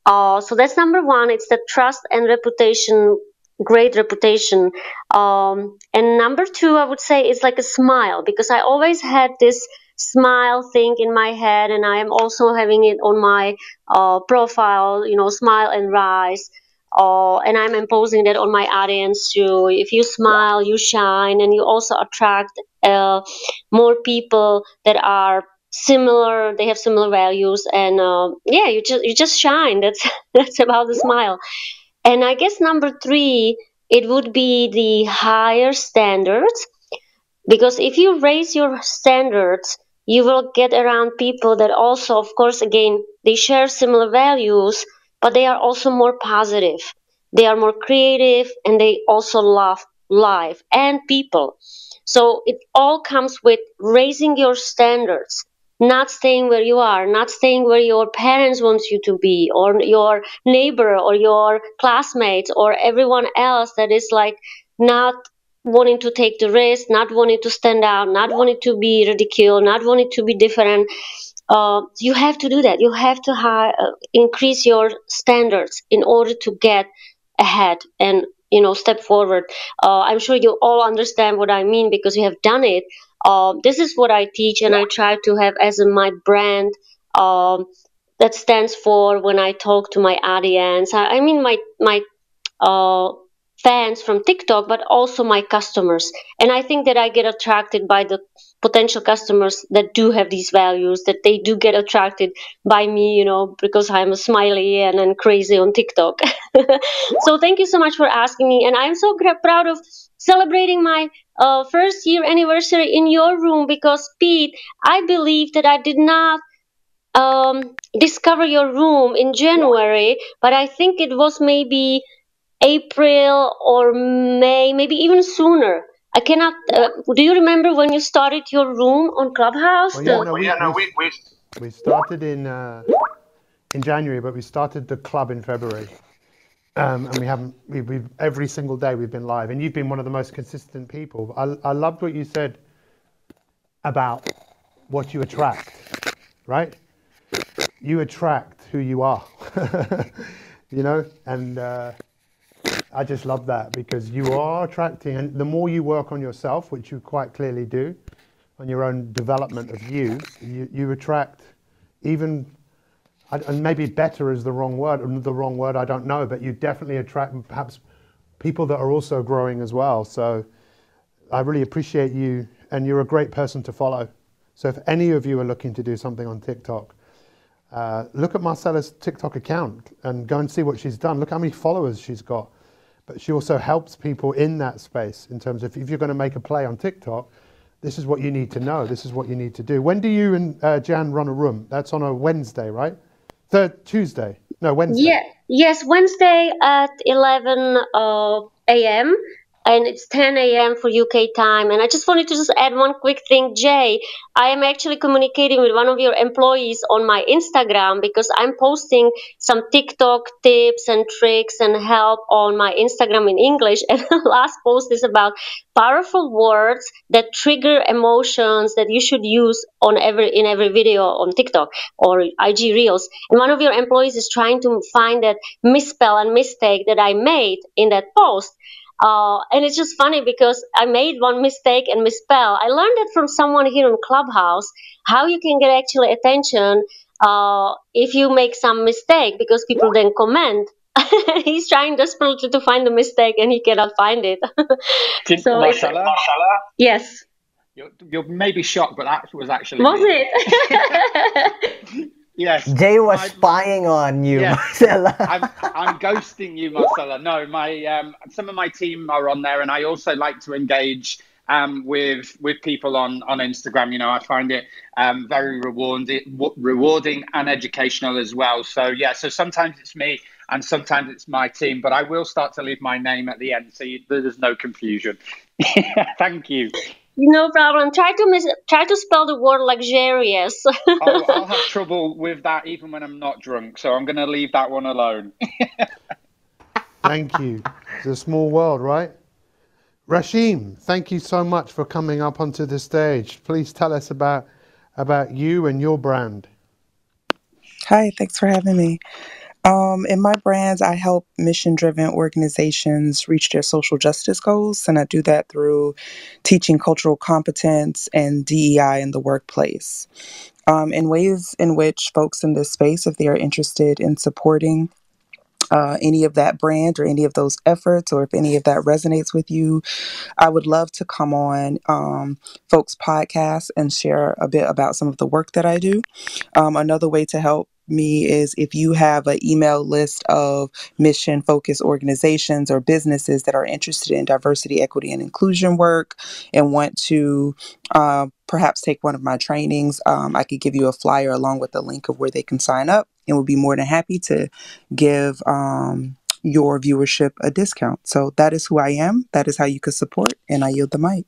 Uh, so that's number one. It's the trust and reputation, great reputation. Um, and number two, I would say, is like a smile because I always had this smile thing in my head, and I am also having it on my uh, profile. You know, smile and rise uh, and I'm imposing that on my audience too. If you smile, you shine, and you also attract uh, more people that are similar. They have similar values, and uh, yeah, you just you just shine. That's that's about the smile. And I guess number three, it would be the higher standards, because if you raise your standards, you will get around people that also, of course, again, they share similar values but they are also more positive. They are more creative and they also love life and people. So it all comes with raising your standards, not staying where you are, not staying where your parents want you to be, or your neighbor, or your classmates, or everyone else that is like not wanting to take the risk, not wanting to stand out, not wanting to be ridiculed, not wanting to be different uh, you have to do that. You have to high, uh, increase your standards in order to get ahead and you know step forward. Uh, I'm sure you all understand what I mean because you have done it. Uh, this is what I teach, and I try to have as my brand. Um, that stands for when I talk to my audience. I, I mean, my my uh, fans from TikTok, but also my customers. And I think that I get attracted by the potential customers that do have these values, that they do get attracted by me, you know, because I'm a smiley and, and crazy on TikTok. so thank you so much for asking me. And I'm so proud of celebrating my uh, first year anniversary in your room because, Pete, I believe that I did not um, discover your room in January, but I think it was maybe April or May, maybe even sooner. I cannot. Uh, do you remember when you started your room on Clubhouse? Well, yeah, no, we, yeah, no, we, we, we started in uh, in January, but we started the club in February, um, and we haven't. We, we've every single day we've been live, and you've been one of the most consistent people. I, I loved what you said about what you attract, right? You attract who you are, you know, and. Uh, I just love that because you are attracting, and the more you work on yourself, which you quite clearly do, on your own development of you, you, you attract even, and maybe better is the wrong word, the wrong word, I don't know, but you definitely attract perhaps people that are also growing as well. So I really appreciate you, and you're a great person to follow. So if any of you are looking to do something on TikTok, uh, look at Marcella's TikTok account and go and see what she's done. Look how many followers she's got but she also helps people in that space in terms of if you're going to make a play on TikTok, this is what you need to know. This is what you need to do. When do you and uh, Jan run a room? That's on a Wednesday, right? Third Tuesday? No, Wednesday. Yeah. Yes, Wednesday at 11 uh, a.m and it's 10 a.m. for UK time. And I just wanted to just add one quick thing, Jay. I am actually communicating with one of your employees on my Instagram because I'm posting some TikTok tips and tricks and help on my Instagram in English. And the last post is about powerful words that trigger emotions that you should use on every in every video on TikTok or IG Reels. And one of your employees is trying to find that misspell and mistake that I made in that post. Uh, and it's just funny because I made one mistake and misspell. I learned it from someone here in Clubhouse how you can get actually attention uh, if you make some mistake because people then comment. He's trying desperately to find the mistake and he cannot find it. so Marcella? Yes. You're, you're maybe shocked, but that was actually. Was me. it? Yes. Jay was I, spying on you, yes, Marcella. I'm, I'm, ghosting you, Marcella. No, my um, some of my team are on there, and I also like to engage um, with with people on on Instagram. You know, I find it um, very rewarding, rewarding and educational as well. So yeah, so sometimes it's me and sometimes it's my team, but I will start to leave my name at the end, so you, there's no confusion. Thank you. No problem. Try to miss, try to spell the word luxurious. I'll, I'll have trouble with that even when I'm not drunk, so I'm going to leave that one alone. thank you. It's a small world, right? Rashim, thank you so much for coming up onto the stage. Please tell us about about you and your brand. Hi, thanks for having me. Um, in my brands, I help mission driven organizations reach their social justice goals, and I do that through teaching cultural competence and DEI in the workplace. Um, in ways in which folks in this space, if they are interested in supporting uh, any of that brand or any of those efforts, or if any of that resonates with you, I would love to come on um, folks' podcasts and share a bit about some of the work that I do. Um, another way to help me is if you have an email list of mission focused organizations or businesses that are interested in diversity, equity, and inclusion work and want to uh, perhaps take one of my trainings, um, I could give you a flyer along with a link of where they can sign up and would be more than happy to give. Um, your viewership a discount. So that is who I am. That is how you could support, and I yield the mic.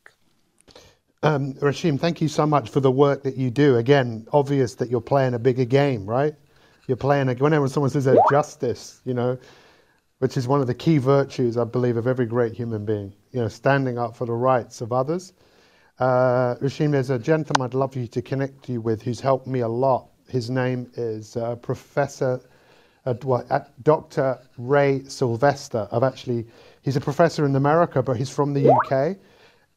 Um, Rashim, thank you so much for the work that you do. Again, obvious that you're playing a bigger game, right? You're playing whenever someone says that justice, you know, which is one of the key virtues I believe of every great human being, you know, standing up for the rights of others. Uh, Rashim, there's a gentleman I'd love you to connect you with who's helped me a lot. His name is uh, Professor, uh, Dr. Ray Sylvester. I've actually, he's a professor in America, but he's from the UK.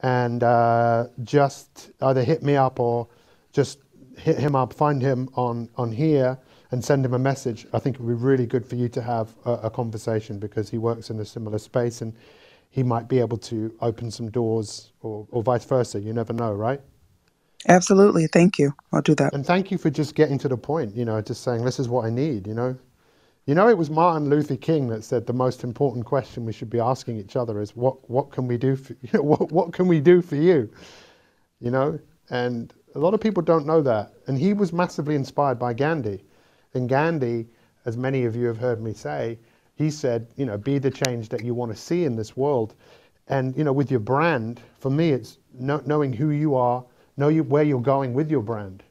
And uh, just either hit me up or just hit him up, find him on, on here and send him a message. I think it would be really good for you to have a, a conversation because he works in a similar space and he might be able to open some doors or, or vice versa. You never know, right? Absolutely. Thank you. I'll do that. And thank you for just getting to the point, you know, just saying, this is what I need, you know. You know, it was Martin Luther King that said the most important question we should be asking each other is, what, what can we do for you? what, what can we do for you? You know, and a lot of people don't know that. And he was massively inspired by Gandhi. And Gandhi, as many of you have heard me say, he said, you know, be the change that you want to see in this world. And, you know, with your brand, for me, it's know, knowing who you are, know where you're going with your brand.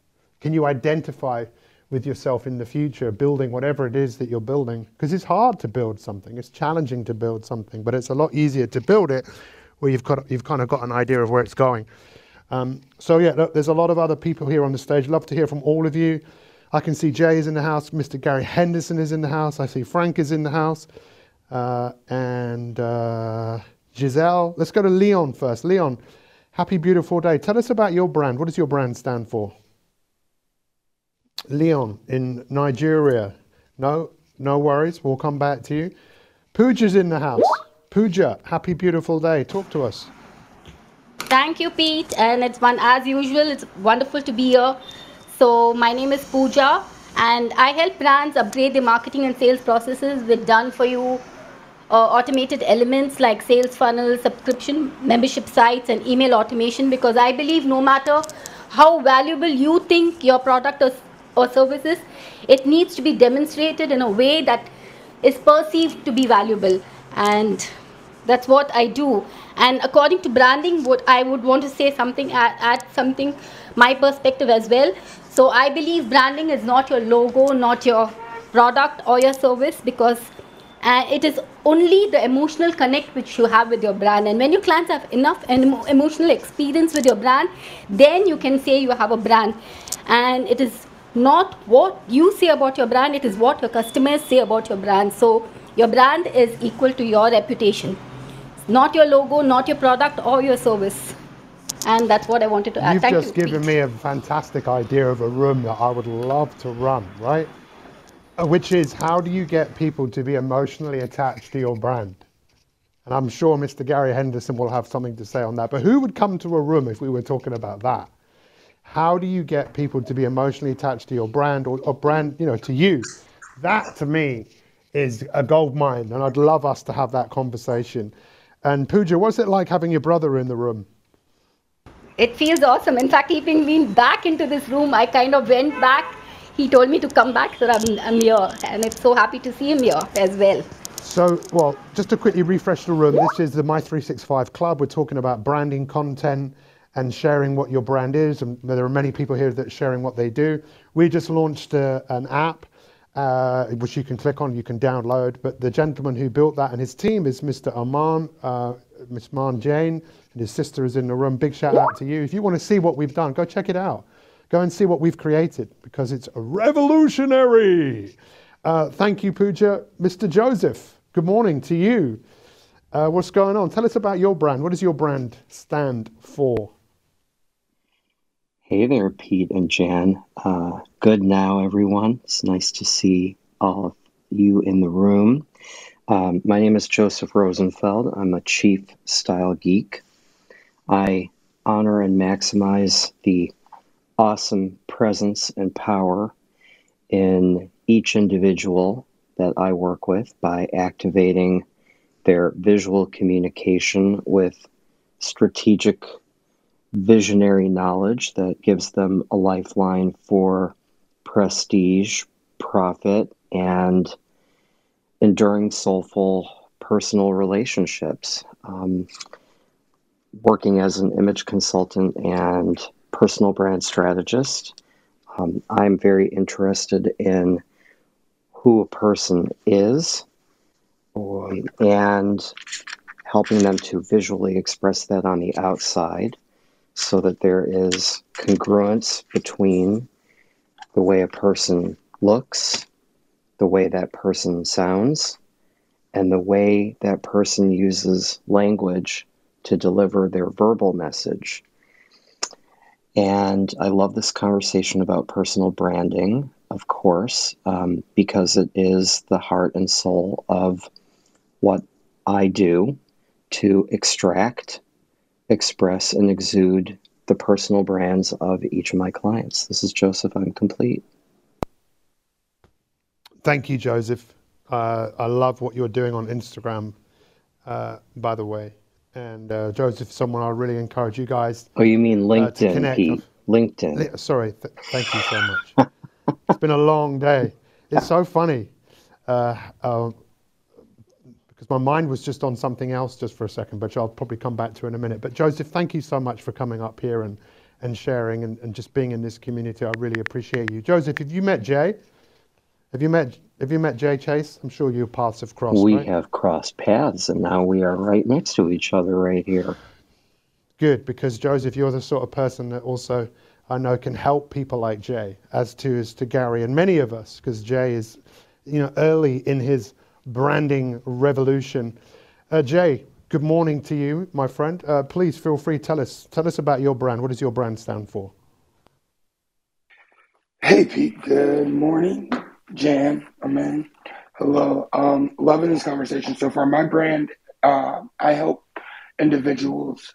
Can you identify with yourself in the future, building whatever it is that you're building? Because it's hard to build something. It's challenging to build something, but it's a lot easier to build it where you've got you've kind of got an idea of where it's going. Um, so yeah, there's a lot of other people here on the stage. Love to hear from all of you. I can see Jay is in the house. Mr. Gary Henderson is in the house. I see Frank is in the house. Uh, and uh, Giselle. Let's go to Leon first. Leon, happy, beautiful day. Tell us about your brand. What does your brand stand for? Leon in Nigeria. No, no worries. We'll come back to you. Pooja's in the house. Pooja, happy, beautiful day. Talk to us. Thank you, Pete. And it's one as usual. It's wonderful to be here. So my name is Pooja, and I help brands upgrade their marketing and sales processes with done for you uh, automated elements like sales funnels, subscription, membership sites, and email automation. Because I believe no matter how valuable you think your product or, or services, it needs to be demonstrated in a way that is perceived to be valuable. And that's what I do. And according to branding, what I would want to say something, add, add something, my perspective as well. So I believe branding is not your logo, not your product or your service because uh, it is only the emotional connect which you have with your brand. And when your clients have enough emotional experience with your brand, then you can say you have a brand. And it is not what you say about your brand, it is what your customers say about your brand. So your brand is equal to your reputation not your logo, not your product or your service. And that's what I wanted to add. You've Thank just you, given Pete. me a fantastic idea of a room that I would love to run, right? Uh, Which is how do you get people to be emotionally attached to your brand? And I'm sure Mr. Gary Henderson will have something to say on that. But who would come to a room if we were talking about that? How do you get people to be emotionally attached to your brand or, or brand, you know, to you? That to me is a gold mine, and I'd love us to have that conversation. And Pooja, what's it like having your brother in the room? It feels awesome. In fact, keeping me back into this room, I kind of went back. He told me to come back, so I'm, I'm here. And it's so happy to see him here as well. So, well, just to quickly refresh the room, this is the My365 Club. We're talking about branding content and sharing what your brand is. And there are many people here that are sharing what they do. We just launched a, an app uh, which you can click on, you can download. But the gentleman who built that and his team is Mr. Aman, uh, Miss Man Jane, and his sister is in the room. Big shout out to you. If you want to see what we've done, go check it out. Go and see what we've created because it's revolutionary. Uh, thank you, Pooja. Mr. Joseph, good morning to you. Uh, what's going on? Tell us about your brand. What does your brand stand for? Hey there, Pete and Jan. Uh, good now, everyone. It's nice to see all of you in the room. Um, my name is Joseph Rosenfeld. I'm a chief style geek. I honor and maximize the awesome presence and power in each individual that I work with by activating their visual communication with strategic visionary knowledge that gives them a lifeline for prestige, profit, and enduring soulful personal relationships. Um, working as an image consultant and personal brand strategist, um, I'm very interested in who a person is um, and helping them to visually express that on the outside so that there is congruence between the way a person looks, the way that person sounds, and the way that person uses language to deliver their verbal message. And I love this conversation about personal branding of course, um, because it is the heart and soul of what I do to extract, express, and exude the personal brands of each of my clients. This is Joseph. I'm complete. Thank you, Joseph. Uh, I love what you're doing on Instagram, uh, by the way. And uh, Joseph, someone I really encourage you guys. Oh, you mean uh, LinkedIn, Pete? LinkedIn. Sorry, th- thank you so much. it's been a long day. It's so funny uh, uh, because my mind was just on something else just for a second, which I'll probably come back to in a minute. But Joseph, thank you so much for coming up here and, and sharing and, and just being in this community. I really appreciate you. Joseph, have you met Jay? Have you met Have you met Jay Chase? I'm sure your paths have crossed. We right? have crossed paths, and now we are right next to each other right here. Good, because Joseph, you're the sort of person that also I know can help people like Jay, as to is to Gary and many of us, because Jay is, you know, early in his branding revolution. Uh, Jay, good morning to you, my friend. Uh, please feel free tell us tell us about your brand. What does your brand stand for? Hey Pete, good morning. Jan, Amen. Hello. Um, loving this conversation so far. My brand, uh, I help individuals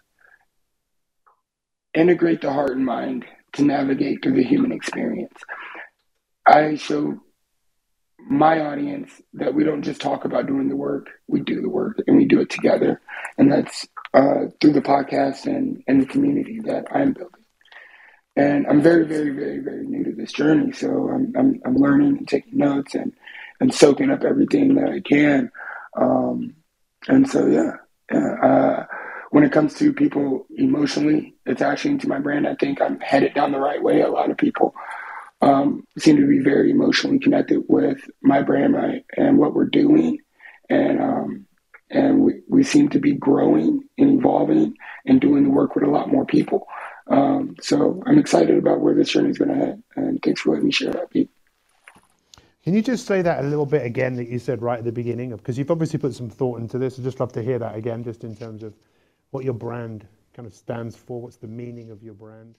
integrate the heart and mind to navigate through the human experience. I show my audience that we don't just talk about doing the work, we do the work and we do it together. And that's uh, through the podcast and, and the community that I'm building. And I'm very, very, very, very new to this journey. So I'm, I'm, I'm learning and taking notes and, and soaking up everything that I can. Um, and so, yeah, yeah uh, when it comes to people emotionally attaching to my brand, I think I'm headed down the right way. A lot of people um, seem to be very emotionally connected with my brand my, and what we're doing. And, um, and we, we seem to be growing and evolving and doing the work with a lot more people. Um, so I'm excited about where this journey is going to head. And thanks for letting me share that, Pete. Can you just say that a little bit again that you said right at the beginning? Because you've obviously put some thought into this. I'd just love to hear that again, just in terms of what your brand kind of stands for. What's the meaning of your brand?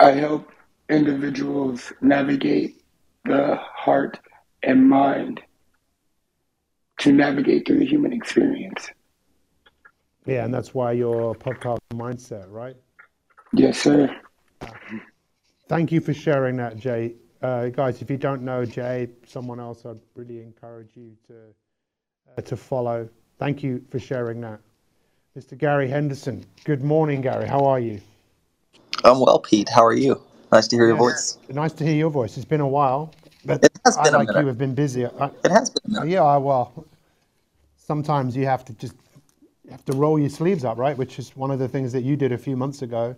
I help individuals navigate the heart and mind to navigate through the human experience. Yeah, and that's why your podcast mindset, right? Yes, sir. Thank you for sharing that, Jay. Uh, guys, if you don't know Jay, someone else, I'd really encourage you to uh, to follow. Thank you for sharing that, Mr. Gary Henderson. Good morning, Gary. How are you? I'm well, Pete. How are you? Nice to hear your voice. Nice to hear your voice. It's been a while, but It has been a like minute. you, have been busy. I, It has been a yeah, I- well, sometimes you have to just have to roll your sleeves up, right? Which is one of the things that you did a few months ago.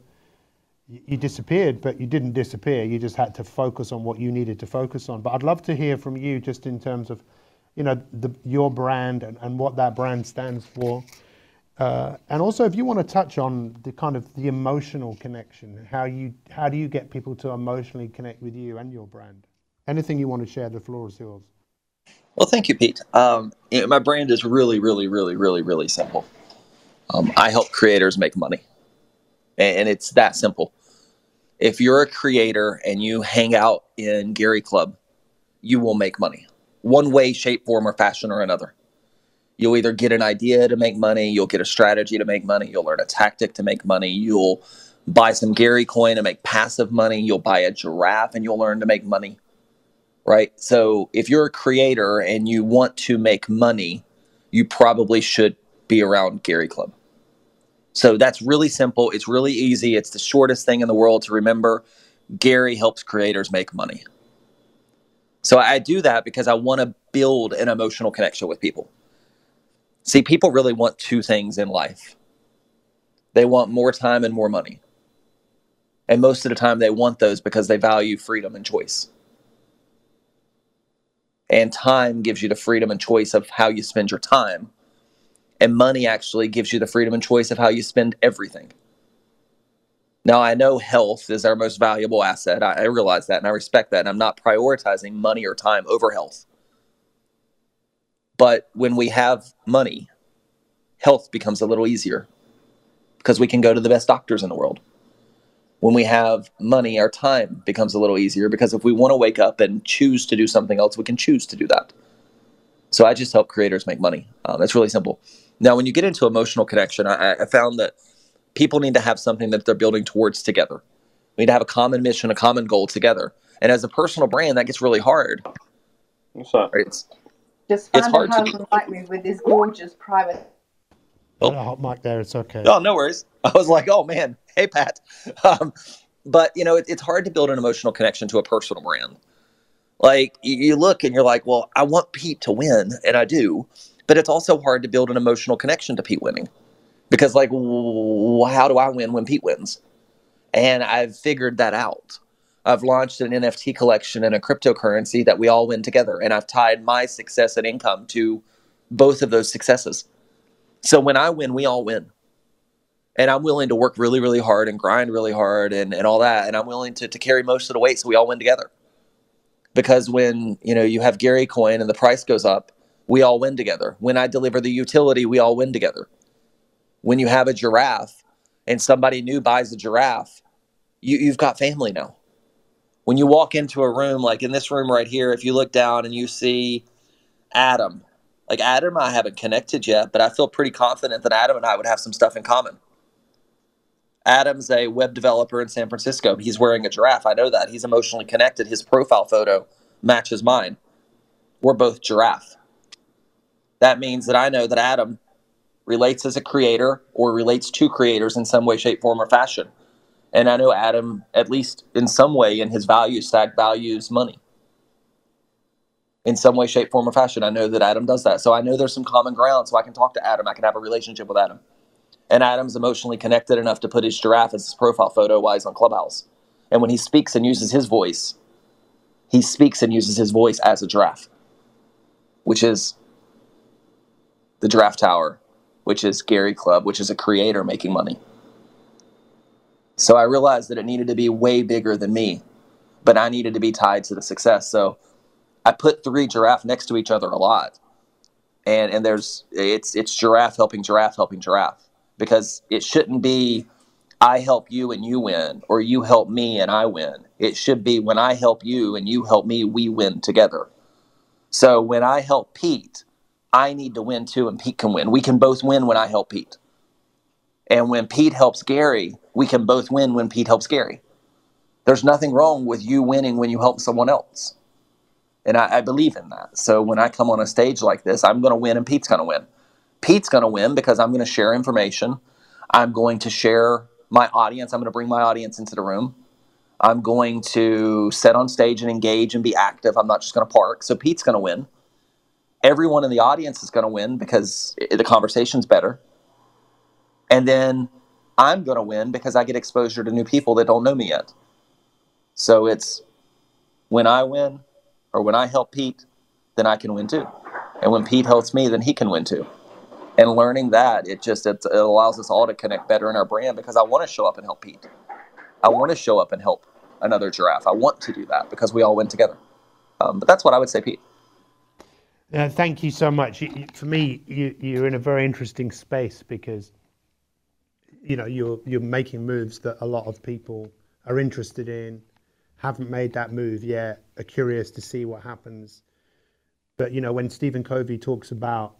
You, disappeared, but you didn't disappear. You just had to focus on what you needed to focus on. But I'd love to hear from you, just in terms of, you know, the, your brand and, and what that brand stands for. Uh, and also, if you want to touch on the kind of the emotional connection, how you how do you get people to emotionally connect with you and your brand? Anything you want to share, the floor is yours. Well, thank you, Pete. Um, you know, my brand is really, really, really, really, really simple. Um, I help creators make money, and it's that simple. If you're a creator and you hang out in Gary Club, you will make money, one way, shape, form, or fashion or another. You'll either get an idea to make money, you'll get a strategy to make money, you'll learn a tactic to make money, you'll buy some Gary coin to make passive money, you'll buy a giraffe and you'll learn to make money right? So if you're a creator and you want to make money, you probably should be around Gary Club. So that's really simple. It's really easy. It's the shortest thing in the world to remember. Gary helps creators make money. So I do that because I want to build an emotional connection with people. See, people really want two things in life they want more time and more money. And most of the time, they want those because they value freedom and choice. And time gives you the freedom and choice of how you spend your time. And money actually gives you the freedom and choice of how you spend everything. Now, I know health is our most valuable asset. I, I realize that and I respect that. And I'm not prioritizing money or time over health. But when we have money, health becomes a little easier because we can go to the best doctors in the world. When we have money, our time becomes a little easier because if we want to wake up and choose to do something else, we can choose to do that. So I just help creators make money. Um, it's really simple. Now, when you get into emotional connection, I, I found that people need to have something that they're building towards together. We need to have a common mission, a common goal together. And as a personal brand, that gets really hard. What's up? Right? It's, Just It's found a hard to home be- like me with this gorgeous private. Oh, a hot mic there. It's okay. Oh, no worries. I was like, oh man, hey Pat. Um, but you know, it, it's hard to build an emotional connection to a personal brand. Like you, you look and you're like, well, I want Pete to win, and I do, but it's also hard to build an emotional connection to Pete winning, because like, how do I win when Pete wins? And I've figured that out. I've launched an NFT collection and a cryptocurrency that we all win together, and I've tied my success and income to both of those successes. So when I win, we all win and I'm willing to work really, really hard and grind really hard and, and all that. And I'm willing to, to carry most of the weight so we all win together. Because when you know you have Gary coin and the price goes up, we all win together. When I deliver the utility, we all win together. When you have a giraffe and somebody new buys a giraffe, you, you've got family now. When you walk into a room, like in this room right here, if you look down and you see Adam, like Adam I haven't connected yet, but I feel pretty confident that Adam and I would have some stuff in common. Adam's a web developer in San Francisco. He's wearing a giraffe. I know that. He's emotionally connected. His profile photo matches mine. We're both giraffe. That means that I know that Adam relates as a creator or relates to creators in some way, shape, form, or fashion. And I know Adam, at least in some way, in his value stack, values money. In some way, shape, form, or fashion. I know that Adam does that. So I know there's some common ground. So I can talk to Adam. I can have a relationship with Adam. And Adam's emotionally connected enough to put his giraffe as his profile photo while he's on Clubhouse. And when he speaks and uses his voice, he speaks and uses his voice as a giraffe, which is the Giraffe Tower, which is Gary Club, which is a creator making money. So I realized that it needed to be way bigger than me, but I needed to be tied to the success. So I put three giraffe next to each other a lot. And and there's it's it's giraffe helping giraffe helping giraffe because it shouldn't be I help you and you win or you help me and I win. It should be when I help you and you help me, we win together. So when I help Pete, I need to win too and Pete can win. We can both win when I help Pete. And when Pete helps Gary, we can both win when Pete helps Gary. There's nothing wrong with you winning when you help someone else. And I, I believe in that. So when I come on a stage like this, I'm going to win and Pete's going to win. Pete's going to win because I'm going to share information. I'm going to share my audience. I'm going to bring my audience into the room. I'm going to sit on stage and engage and be active. I'm not just going to park. So Pete's going to win. Everyone in the audience is going to win because i the conversation's better. And then I'm going to win because I get exposure to new people that don't know me yet. So it's when I win or when I help Pete, then I can win too. And when Pete helps me, then he can win too. And learning that, it just it, it allows us all to connect better in our brand because I want to show up and help Pete. I want to show up and help another giraffe. I want to do that because we all win together. Um, but that's what I would say, Pete. Uh, thank you so much. You, you- for me, you, you're in a very interesting space because you know you're you're making moves that a lot of people are interested in, haven't made that move yet, are curious to see what happens. But you know when Stephen Covey talks about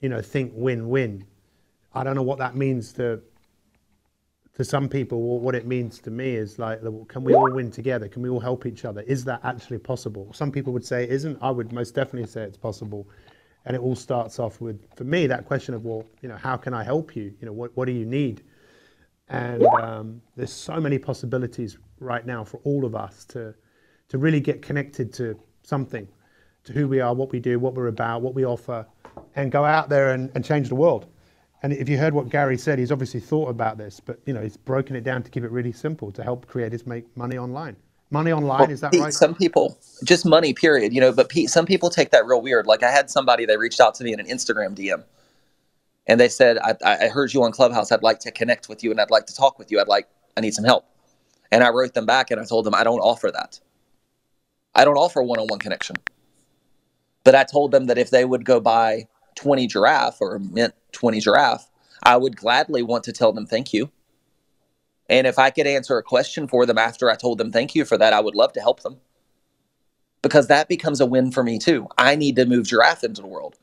you know think win-win, I don't know what that means to to some people. What it means to me is like, can we all win together? Can we all help each other? Is that actually possible? Some people would say it isn't. I would most definitely say it's possible. And it all starts off with, for me, that question of, well, you know, how can I help you? You know, what, what do you need? And um, there's so many possibilities right now for all of us to, to really get connected to something, to who we are, what we do, what we're about, what we offer, and go out there and, and change the world. And if you heard what Gary said, he's obviously thought about this, but you know, he's broken it down to keep it really simple to help creators make money online. Money online, Well, is that Pete, right? Some people, just money, period. You know, but Pete, some people take that real weird. Like I had somebody they reached out to me in an Instagram DM, and they said, I, "I I heard you on Clubhouse. I'd like to connect with you, and I'd like to talk with you. I'd like, I need some help." And I wrote them back, and I told them, "I don't offer that. I don't offer one-on-one connection." But I told them that if they would go buy twenty giraffe or mint twenty giraffe, I would gladly want to tell them thank you. And if I could answer a question for them after I told them thank you for that, I would love to help them because that becomes a win for me too. I need to move giraffe into the world.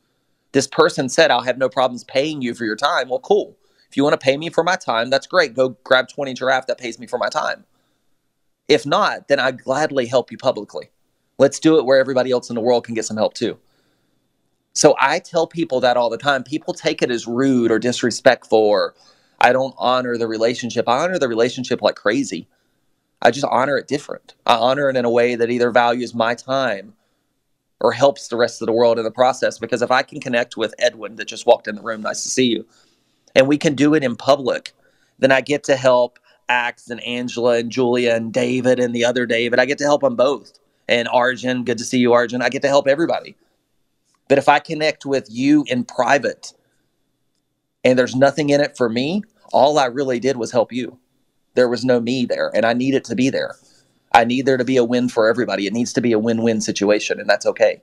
This person said, I'll have no problems paying you for your time. Well, cool. If you want to pay me for my time, that's great. Go grab 20 giraffe that pays me for my time. If not, then I'd gladly help you publicly. Let's do it where everybody else in the world can get some help too. So I tell people that all the time. People take it as rude or disrespectful or I don't honor the relationship. I honor the relationship like crazy. I just honor it different. I honor it in a way that either values my time or helps the rest of the world in the process. Because if I can connect with Edwin that just walked in the room, nice to see you, and we can do it in public, then I get to help Axe and Angela and Julia and David and the other David. I get to help them both. And Arjun, good to see you, Arjun. I get to help everybody. But if I connect with you in private and there's nothing in it for me, all I really did was help you. There was no me there, and I need it to be there. I need there to be a win for everybody. It needs to be a win win situation, and that's okay.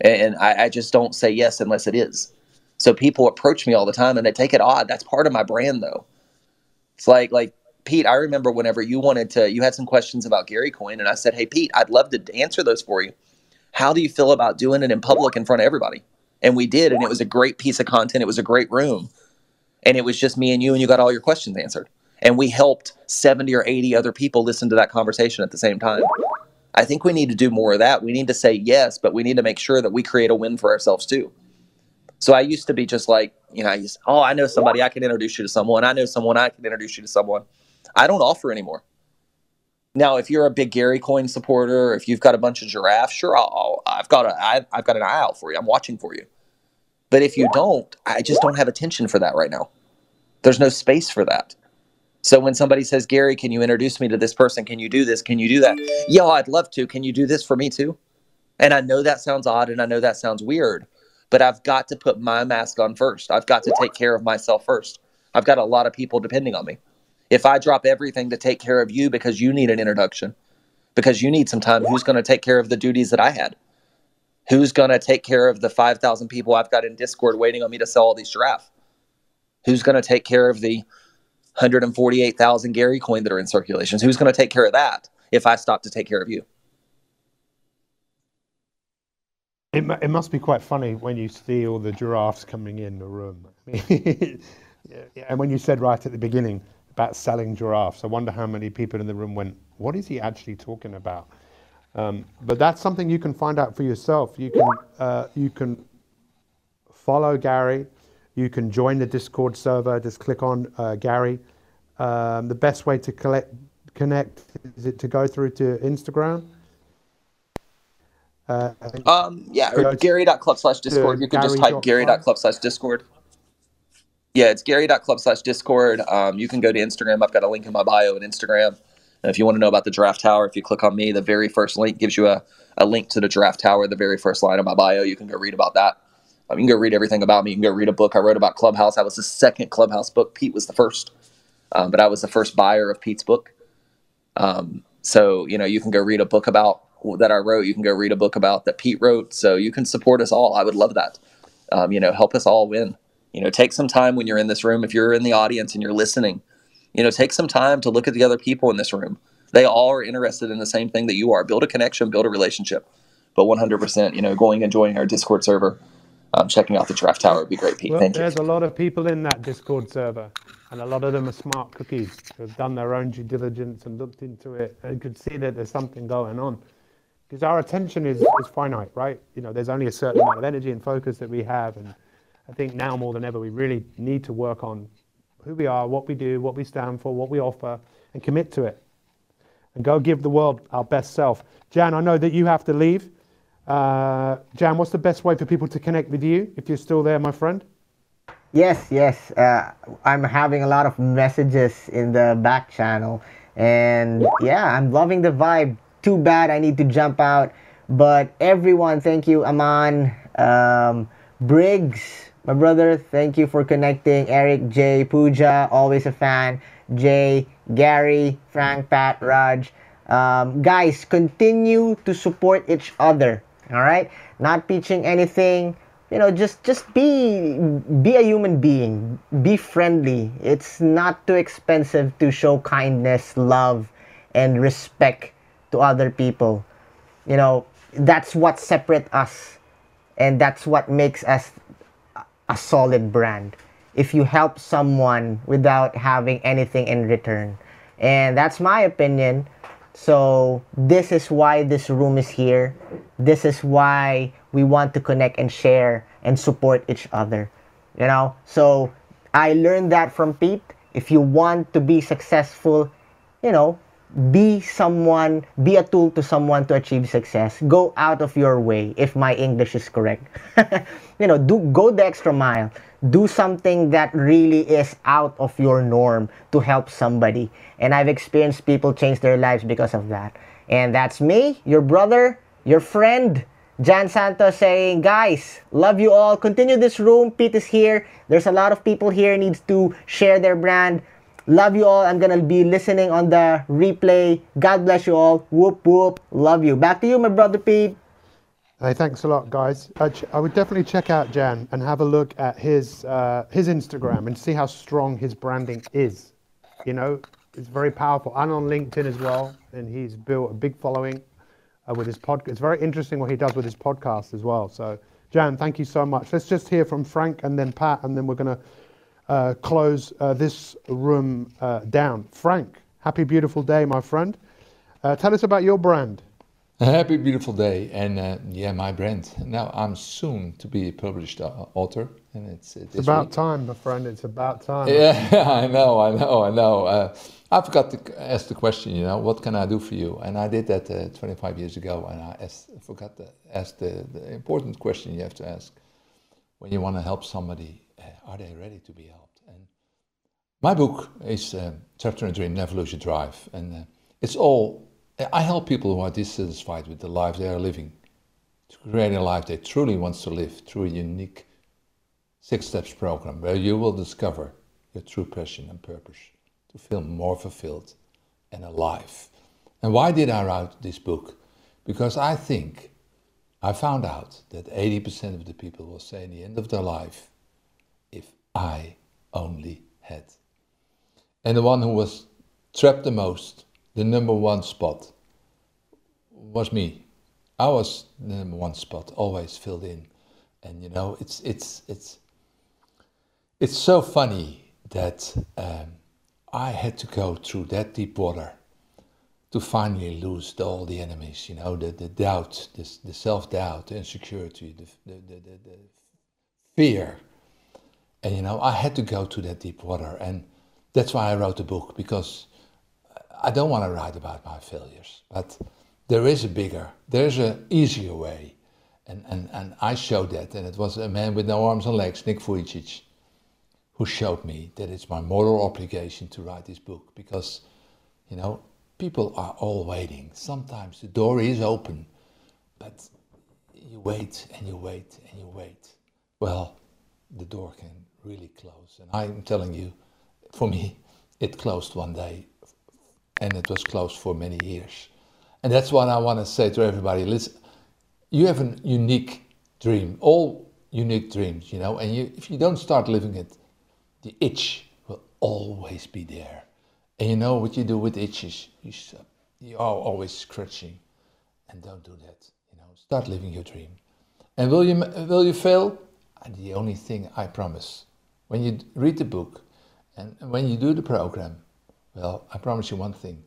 And I, I just don't say yes unless it is. So people approach me all the time and they take it odd. That's part of my brand, though. It's like, like Pete, I remember whenever you wanted to, you had some questions about Gary Coin, and I said, Hey, Pete, I'd love to answer those for you. How do you feel about doing it in public in front of everybody? And we did, and it was a great piece of content. It was a great room. And it was just me and you and you got all your questions answered. And we helped 70 or 80 other people listen to that conversation at the same time. I think we need to do more of that. We need to say yes but we need to make sure that we create a win for ourselves too. So i used to be just like you know I used, oh i know somebody. I can introduce you to someone. I know someone. I can introduce you to someone. I don't offer anymore now if you're a big gary coin supporter if you've got a bunch of giraffes sure I'll, i've got a i've got an eye out for you i'm watching for you but if you don't, I just don't have attention for that right now. There's no space for that. So when somebody says, Gary, can you introduce me to this person? Can you do this? Can you do that? Yeah, I'd love to. Can you do this for me too? And I know that sounds odd and I know that sounds weird, but I've got to put my mask on first. I've got to take care of myself first. I've got a lot of people depending on me. If I drop everything to take care of you because you need an introduction, because you need some time, who's going to take care of the duties that I had? Who's going to take care of the 5,000 people I've got in Discord waiting on me to sell all these giraffe? Who's going to take care of the 148,000 Gary coin that are in circulations? Who's going to take care of that if I stop to take care of you? It, it must be quite funny when you see all the giraffes coming in the room. and when you said right at the beginning about selling giraffes, I wonder how many people in the room went, What is he actually talking about? Um, but that's something you can find out for yourself. You can uh, you can follow Gary. You can join the Discord server. Just click on uh, Gary. Um, the best way to collect, connect is it to go through to Instagram. Uh, um, yeah, or gary.club slash discord. You can just type gary.club slash discord. Yeah, it's gary.club slash discord. Um, you can go to Instagram. I've got a link in my bio on Instagram. And if you want to know about the Giraffe Tower, if you click on me, the very first link gives you a, a link to the Giraffe Tower, the very first line of my bio. You can go read about that. Um, you can go read everything about me. You can go read a book I wrote about Clubhouse. I was the second Clubhouse book. Pete was the first, um, but I was the first buyer of Pete's book. Um, so you know you can go read a book about that I wrote. You can go read a book about that Pete wrote. So you can support us all. I would love that. Um, you know, help us all win. You know, take some time when you're in this room. If you're in the audience and you're listening, you know, take some time to look at the other people in this room. They all are interested in the same thing that you are. Build a connection, build a relationship. But 100%, you know, going and joining our Discord server, um, checking out the Giraffe Tower would be great, Pete. Well, Thank you. there's a lot of people in that Discord server, and a lot of them are smart cookies who have done their own due diligence and looked into it and could see that there's something going on. Because our attention is, is finite, right? You know, there's only a certain amount of energy and focus that we have, and I think now more than ever we really need to work on who we are, what we do, what we stand for, what we offer, and commit to it. And go give the world our best self. Jan, I know that you have to leave. Uh, Jan, what's the best way for people to connect with you if you're still there, my friend? Yes, yes. Uh, I'm having a lot of messages in the back channel. And yeah, I'm loving the vibe. Too bad I need to jump out. But everyone, thank you, Aman, um, Briggs, my brother, thank you for connecting. Eric, Jay, Pooja, always a fan. Jay, Gary, Frank, Pat, Raj. Um, guys, continue to support each other. All right? Not pitching anything. you know just just be be a human being be friendly it's not too expensive to show kindness love and respect to other people you know that's what separate us and that's what makes us a solid brand if you help someone without having anything in return and that's my opinion so this is why this room is here this is why we want to connect and share and support each other. You know, so I learned that from Pete. If you want to be successful, you know, be someone, be a tool to someone to achieve success. Go out of your way, if my English is correct. you know, do go the extra mile. Do something that really is out of your norm to help somebody. And I've experienced people change their lives because of that. And that's me, your brother, your friend, Jan Santos saying, guys, love you all. Continue this room. Pete is here. There's a lot of people here needs to share their brand. Love you all. I'm gonna be listening on the replay. God bless you all. Whoop whoop. Love you. Back to you, my brother Pete. Hey, thanks a lot, guys. I, ch- I would definitely check out Jan and have a look at his uh, his Instagram and see how strong his branding is. You know, it's very powerful, and on LinkedIn as well. And he's built a big following uh, with his podcast. It's very interesting what he does with his podcast as well. So, Jan, thank you so much. Let's just hear from Frank and then Pat, and then we're to uh, close uh, this room uh, down. Frank, happy beautiful day, my friend. Uh, tell us about your brand. A happy beautiful day, and uh, yeah, my brand. Now I'm soon to be a published author, and it's it's about week. time, my friend. It's about time. Yeah, I know, I know, I know. I forgot to ask the question, you know, what can I do for you? And I did that uh, 25 years ago, and I asked, forgot to ask the, the important question you have to ask when you want to help somebody: uh, Are they ready to be helped? And my book is uh, Chapter and Dream: Never Lose Your Drive, and uh, it's all. I help people who are dissatisfied with the life they are living to create a life they truly want to live through a unique six steps program where you will discover your true passion and purpose to feel more fulfilled and alive. And why did I write this book? Because I think I found out that 80% of the people will say in the end of their life, if I only had. And the one who was trapped the most, the number one spot, was me. I was the number one spot, always filled in. And you know, it's it's it's it's so funny that um, I had to go through that deep water to finally lose all the enemies, you know, the, the doubt, the, the self doubt, the insecurity, the, the, the, the, the fear. And, you know, I had to go to that deep water. And that's why I wrote the book, because I don't want to write about my failures. But there is a bigger, there's an easier way. And, and, and I showed that. And it was a man with no arms and legs, Nick Vujicic who showed me that it's my moral obligation to write this book because, you know, people are all waiting. Sometimes the door is open, but you wait and you wait and you wait. Well, the door can really close. And I'm telling you, for me, it closed one day and it was closed for many years. And that's what I want to say to everybody. Listen, you have a unique dream, all unique dreams, you know, and you, if you don't start living it, the itch will always be there. And you know what you do with itches? You, you are always scratching. And don't do that. You know, start living your dream. And will you, will you fail? The only thing I promise, when you read the book and when you do the program, well, I promise you one thing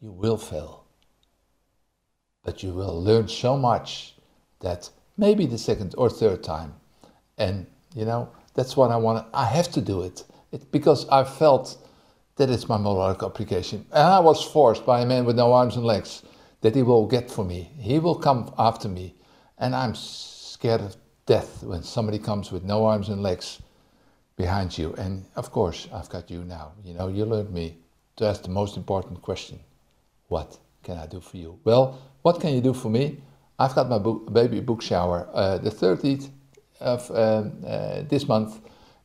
you will fail. But you will learn so much that maybe the second or third time. And, you know, that's what I want. I have to do it. it because I felt that it's my moral obligation. And I was forced by a man with no arms and legs that he will get for me. He will come after me. And I'm scared of death when somebody comes with no arms and legs behind you. And of course, I've got you now. You know, you learned me to ask the most important question What can I do for you? Well, what can you do for me? I've got my book, baby book shower uh, the 13th of um, uh, this month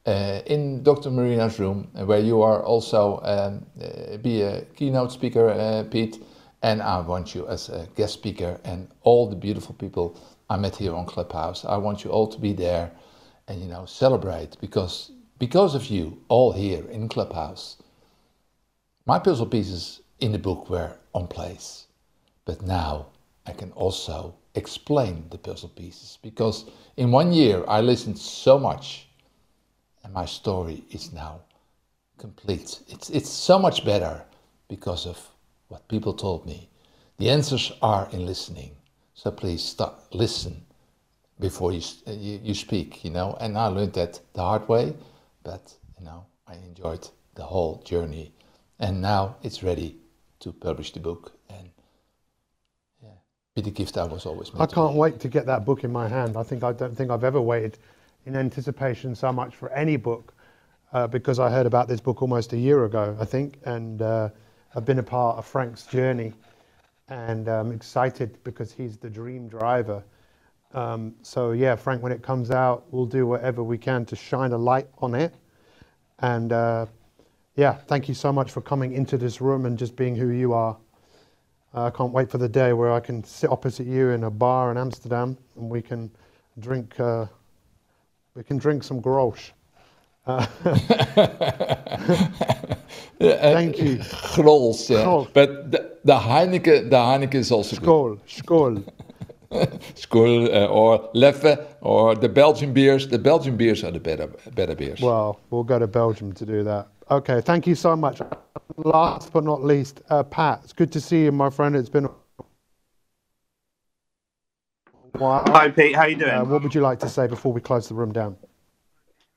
uh, in Dr. Marina's room, where you are also um, uh, be a keynote speaker, Pete, and I want you as a guest speaker and all the beautiful people I met here on Clubhouse. I want you all to be there and you know celebrate because because of you all here in Clubhouse. My puzzle pieces in the book were on place, but now I can also explain the puzzle pieces because in one year I listened so much and my story is now complete. It's, it's so much better because of what people told me. The answers are in listening. So please stop, listen before you, you, you speak, you know. And I learned that the hard way, but, you know, I enjoyed the whole journey. And now it's ready to publish the book and yeah, be the gift I was always meant I can't be. wait to get that book in my hand. I think I don't think I've ever waited in anticipation so much for any book uh, because I heard about this book almost a year ago, I think, and uh, I've been a part of Frank's journey, and I'm excited because he's the dream driver. Um, so yeah, Frank, when it comes out, we'll do whatever we can to shine a light on it, and uh, yeah, thank you so much for coming into this room and just being who you are. I can't wait for the day where I can sit opposite you in a bar in Amsterdam and we can drink uh, we can drink some Grolsch. Uh, Thank you. Grols. But the, the Heineken, the Heineken is also skål. good. Skål, uh, or Leffe, or the Belgian beers. The Belgian beers are the better, better beers. Well, we'll go to Belgium to do that. Okay, thank you so much. Last but not least, uh, Pat, it's good to see you, my friend. It's been a while. Hi, Pete. How are you doing? Uh, what would you like to say before we close the room down?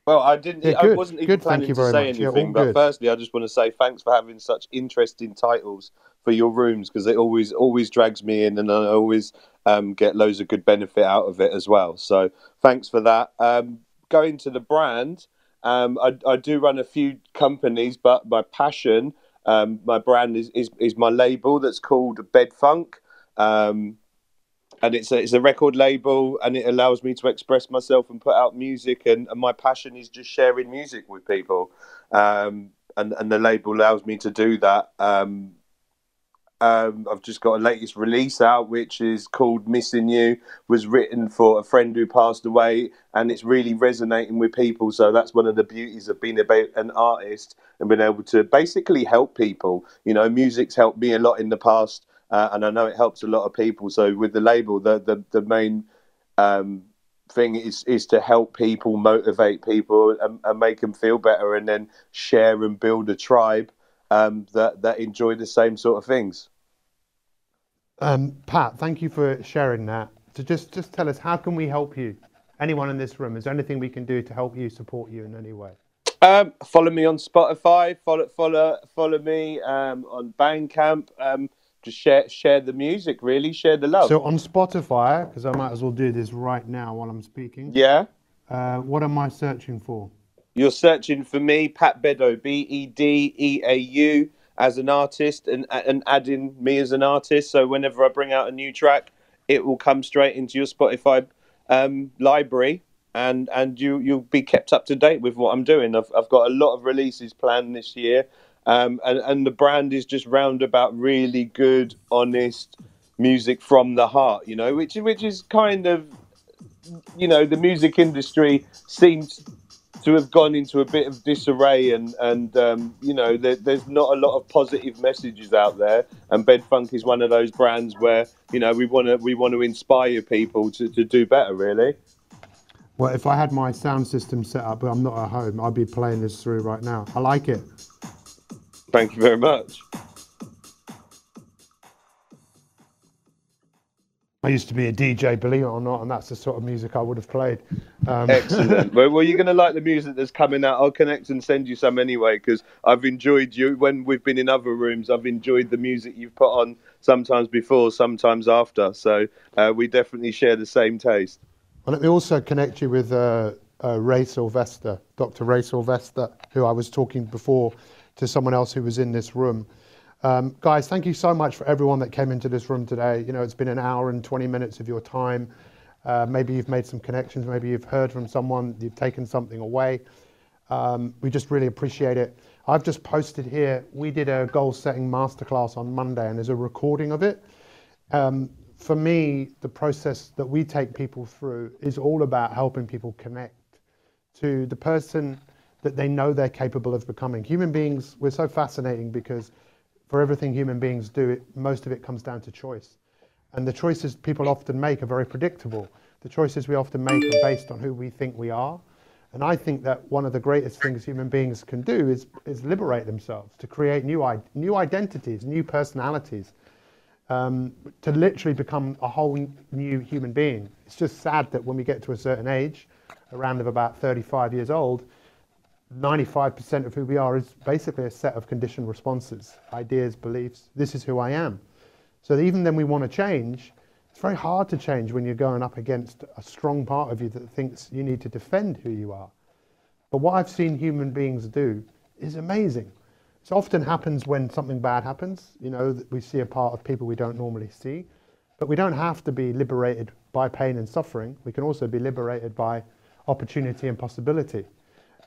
Well, I didn't. Yeah, I wasn't even good, thank planning you to very say much. Yeah, anything, but good. firstly, I just want to say thanks for having such interesting titles for your rooms because it always always drags me in, and I always um, get loads of good benefit out of it as well. So thanks for that. Um, going to the brand, um, I, I do run a few companies, but my passion, um, my brand is, is is my label that's called Bed Funk. Um, and it's a, it's a record label and it allows me to express myself and put out music and, and my passion is just sharing music with people um, and, and the label allows me to do that um, I've just got a latest release out which is called Missing You was written for a friend who passed away and it's really resonating with people. So that's one of the beauties of being about an artist and being able to basically help people. You know music's helped me a lot in the past uh, and I know it helps a lot of people. So with the label the the, the main um, thing is is to help people motivate people and, and make them feel better and then share and build a tribe um, that that enjoy the same sort of things Um, Pat, thank you for sharing that. So just just tell us, how can we help you? Anyone in this room, is there anything we can do to help you, support you in any way? Um, follow me on Spotify. Follow follow follow me um, on Bandcamp. Um, just share share the music. Really share the love. So on Spotify, because I might as well do this right now while I'm speaking. yeah, Uh, what am I searching for? You're searching for me, Pat Bedeau, B E D E A U, as an artist, and and adding me as an artist. So whenever I bring out a new track, it will come straight into your Spotify um, library. And and you you'll be kept up to date with what I'm doing. I've I've got a lot of releases planned this year, um, and and the brand is just round about really good, honest music from the heart. You know, which which is kind of you know the music industry seems to have gone into a bit of disarray and and um, you know there, there's not a lot of positive messages out there and bed funk is one of those brands where you know we want to we want to inspire people to, to do better really Well, if I had my sound system set up, but I'm not at home, I'd be playing this through right now. I like it. thank you very much I used to be a DJ, believe it or not, and that's the sort of music I would have played. Um, excellent well, well you're going to like the music that's coming out i'll connect and send you some anyway because i've enjoyed you when we've been in other rooms i've enjoyed the music you've put on sometimes before sometimes after so uh, we definitely share the same taste Well, let me also connect you with uh, uh, Ray Sylvester, Dr. Ray Sylvester, who I was talking before to someone else who was in this room. Um, guys, thank you so much for everyone that came into this room today. You know, it's been an hour and 20 minutes of your time. Uh, maybe you've made some connections. Maybe you've heard from someone. You've taken something away. Um, we just really appreciate it. I've just posted here. We did a goal setting masterclass on Monday, and there's a recording of it. Um, for me, the process that we take people through is all about helping people connect to the person that they know they're capable of becoming. Human beings, we're so fascinating because for everything human beings do, it, most of it comes down to choice. And the choices people often make are very predictable. The choices we often make are based on who we think we are. And I think that one of the greatest things human beings can do is, is liberate themselves, to create new, new identities, new personalities, um, to literally become a whole new human being. It's just sad that when we get to a certain age, around of about 35 years old, 95% of who we are is basically a set of conditioned responses, ideas, beliefs. This is who I am. So even then we want to change, it's very hard to change when you're going up against a strong part of you that thinks you need to defend who you are. But what I've seen human beings do is amazing. It often happens when something bad happens, you know, we see a part of people we don't normally see. But we don't have to be liberated by pain and suffering. We can also be liberated by opportunity and possibility.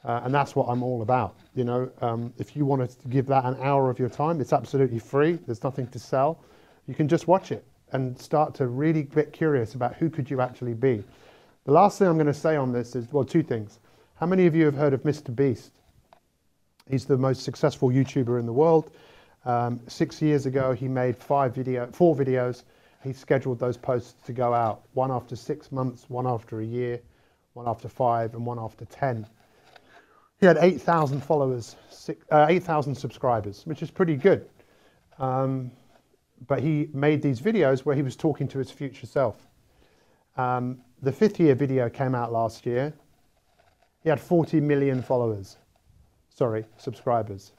Uh, and that's what I'm all about. You know, um, if you want to give that an hour of your time, it's absolutely free. There's nothing to sell. You can just watch it and start to really get curious about who could you actually be. The last thing I'm going to say on this is, well, two things. How many of you have heard of Mr. Beast? He's the most successful YouTuber in the world. Um, six years ago, he made five video, four videos. He scheduled those posts to go out, one after six months, one after a year, one after five, and one after 10. He had 8,000 followers, uh, 8,000 subscribers, which is pretty good. Um, but he made these videos where he was talking to his future self. Um, the fifth year video came out last year. He had 40 million followers. Sorry, subscribers.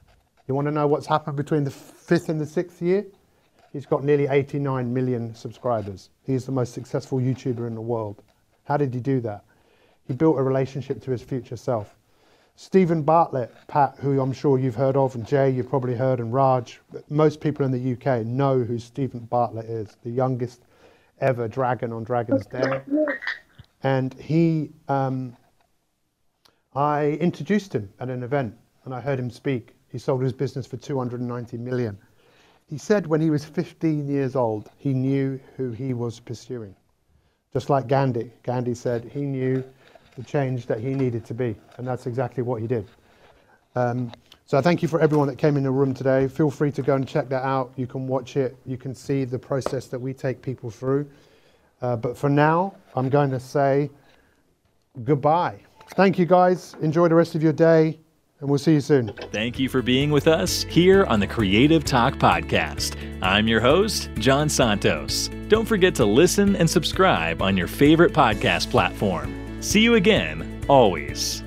You want to know what's happened between the fifth and the sixth year? He's got nearly 89 million subscribers. He's the most successful YouTuber in the world. How did he do that? He built a relationship to his future self. Steven Bartlett, Pat, who I'm sure you've heard of, and Jay, you've probably heard, and Raj. Most people in the UK know who Steven Bartlett is, the youngest ever dragon on Dragon's Den. And he, um, I introduced him at an event and I heard him speak. He sold his business for 290 million. He said when he was 15 years old, he knew who he was pursuing. Just like Gandhi. Gandhi said he knew the change that he needed to be. And that's exactly what he did. Um, so thank you for everyone that came in the room today. Feel free to go and check that out. You can watch it. You can see the process that we take people through. Uh, but for now, I'm going to say goodbye. Thank you, guys. Enjoy the rest of your day, and we'll see you soon. Thank you for being with us here on the Creative Talk Podcast. I'm your host, Jan Santos. Don't forget to listen and subscribe on your favorite podcast platform. See you again, always.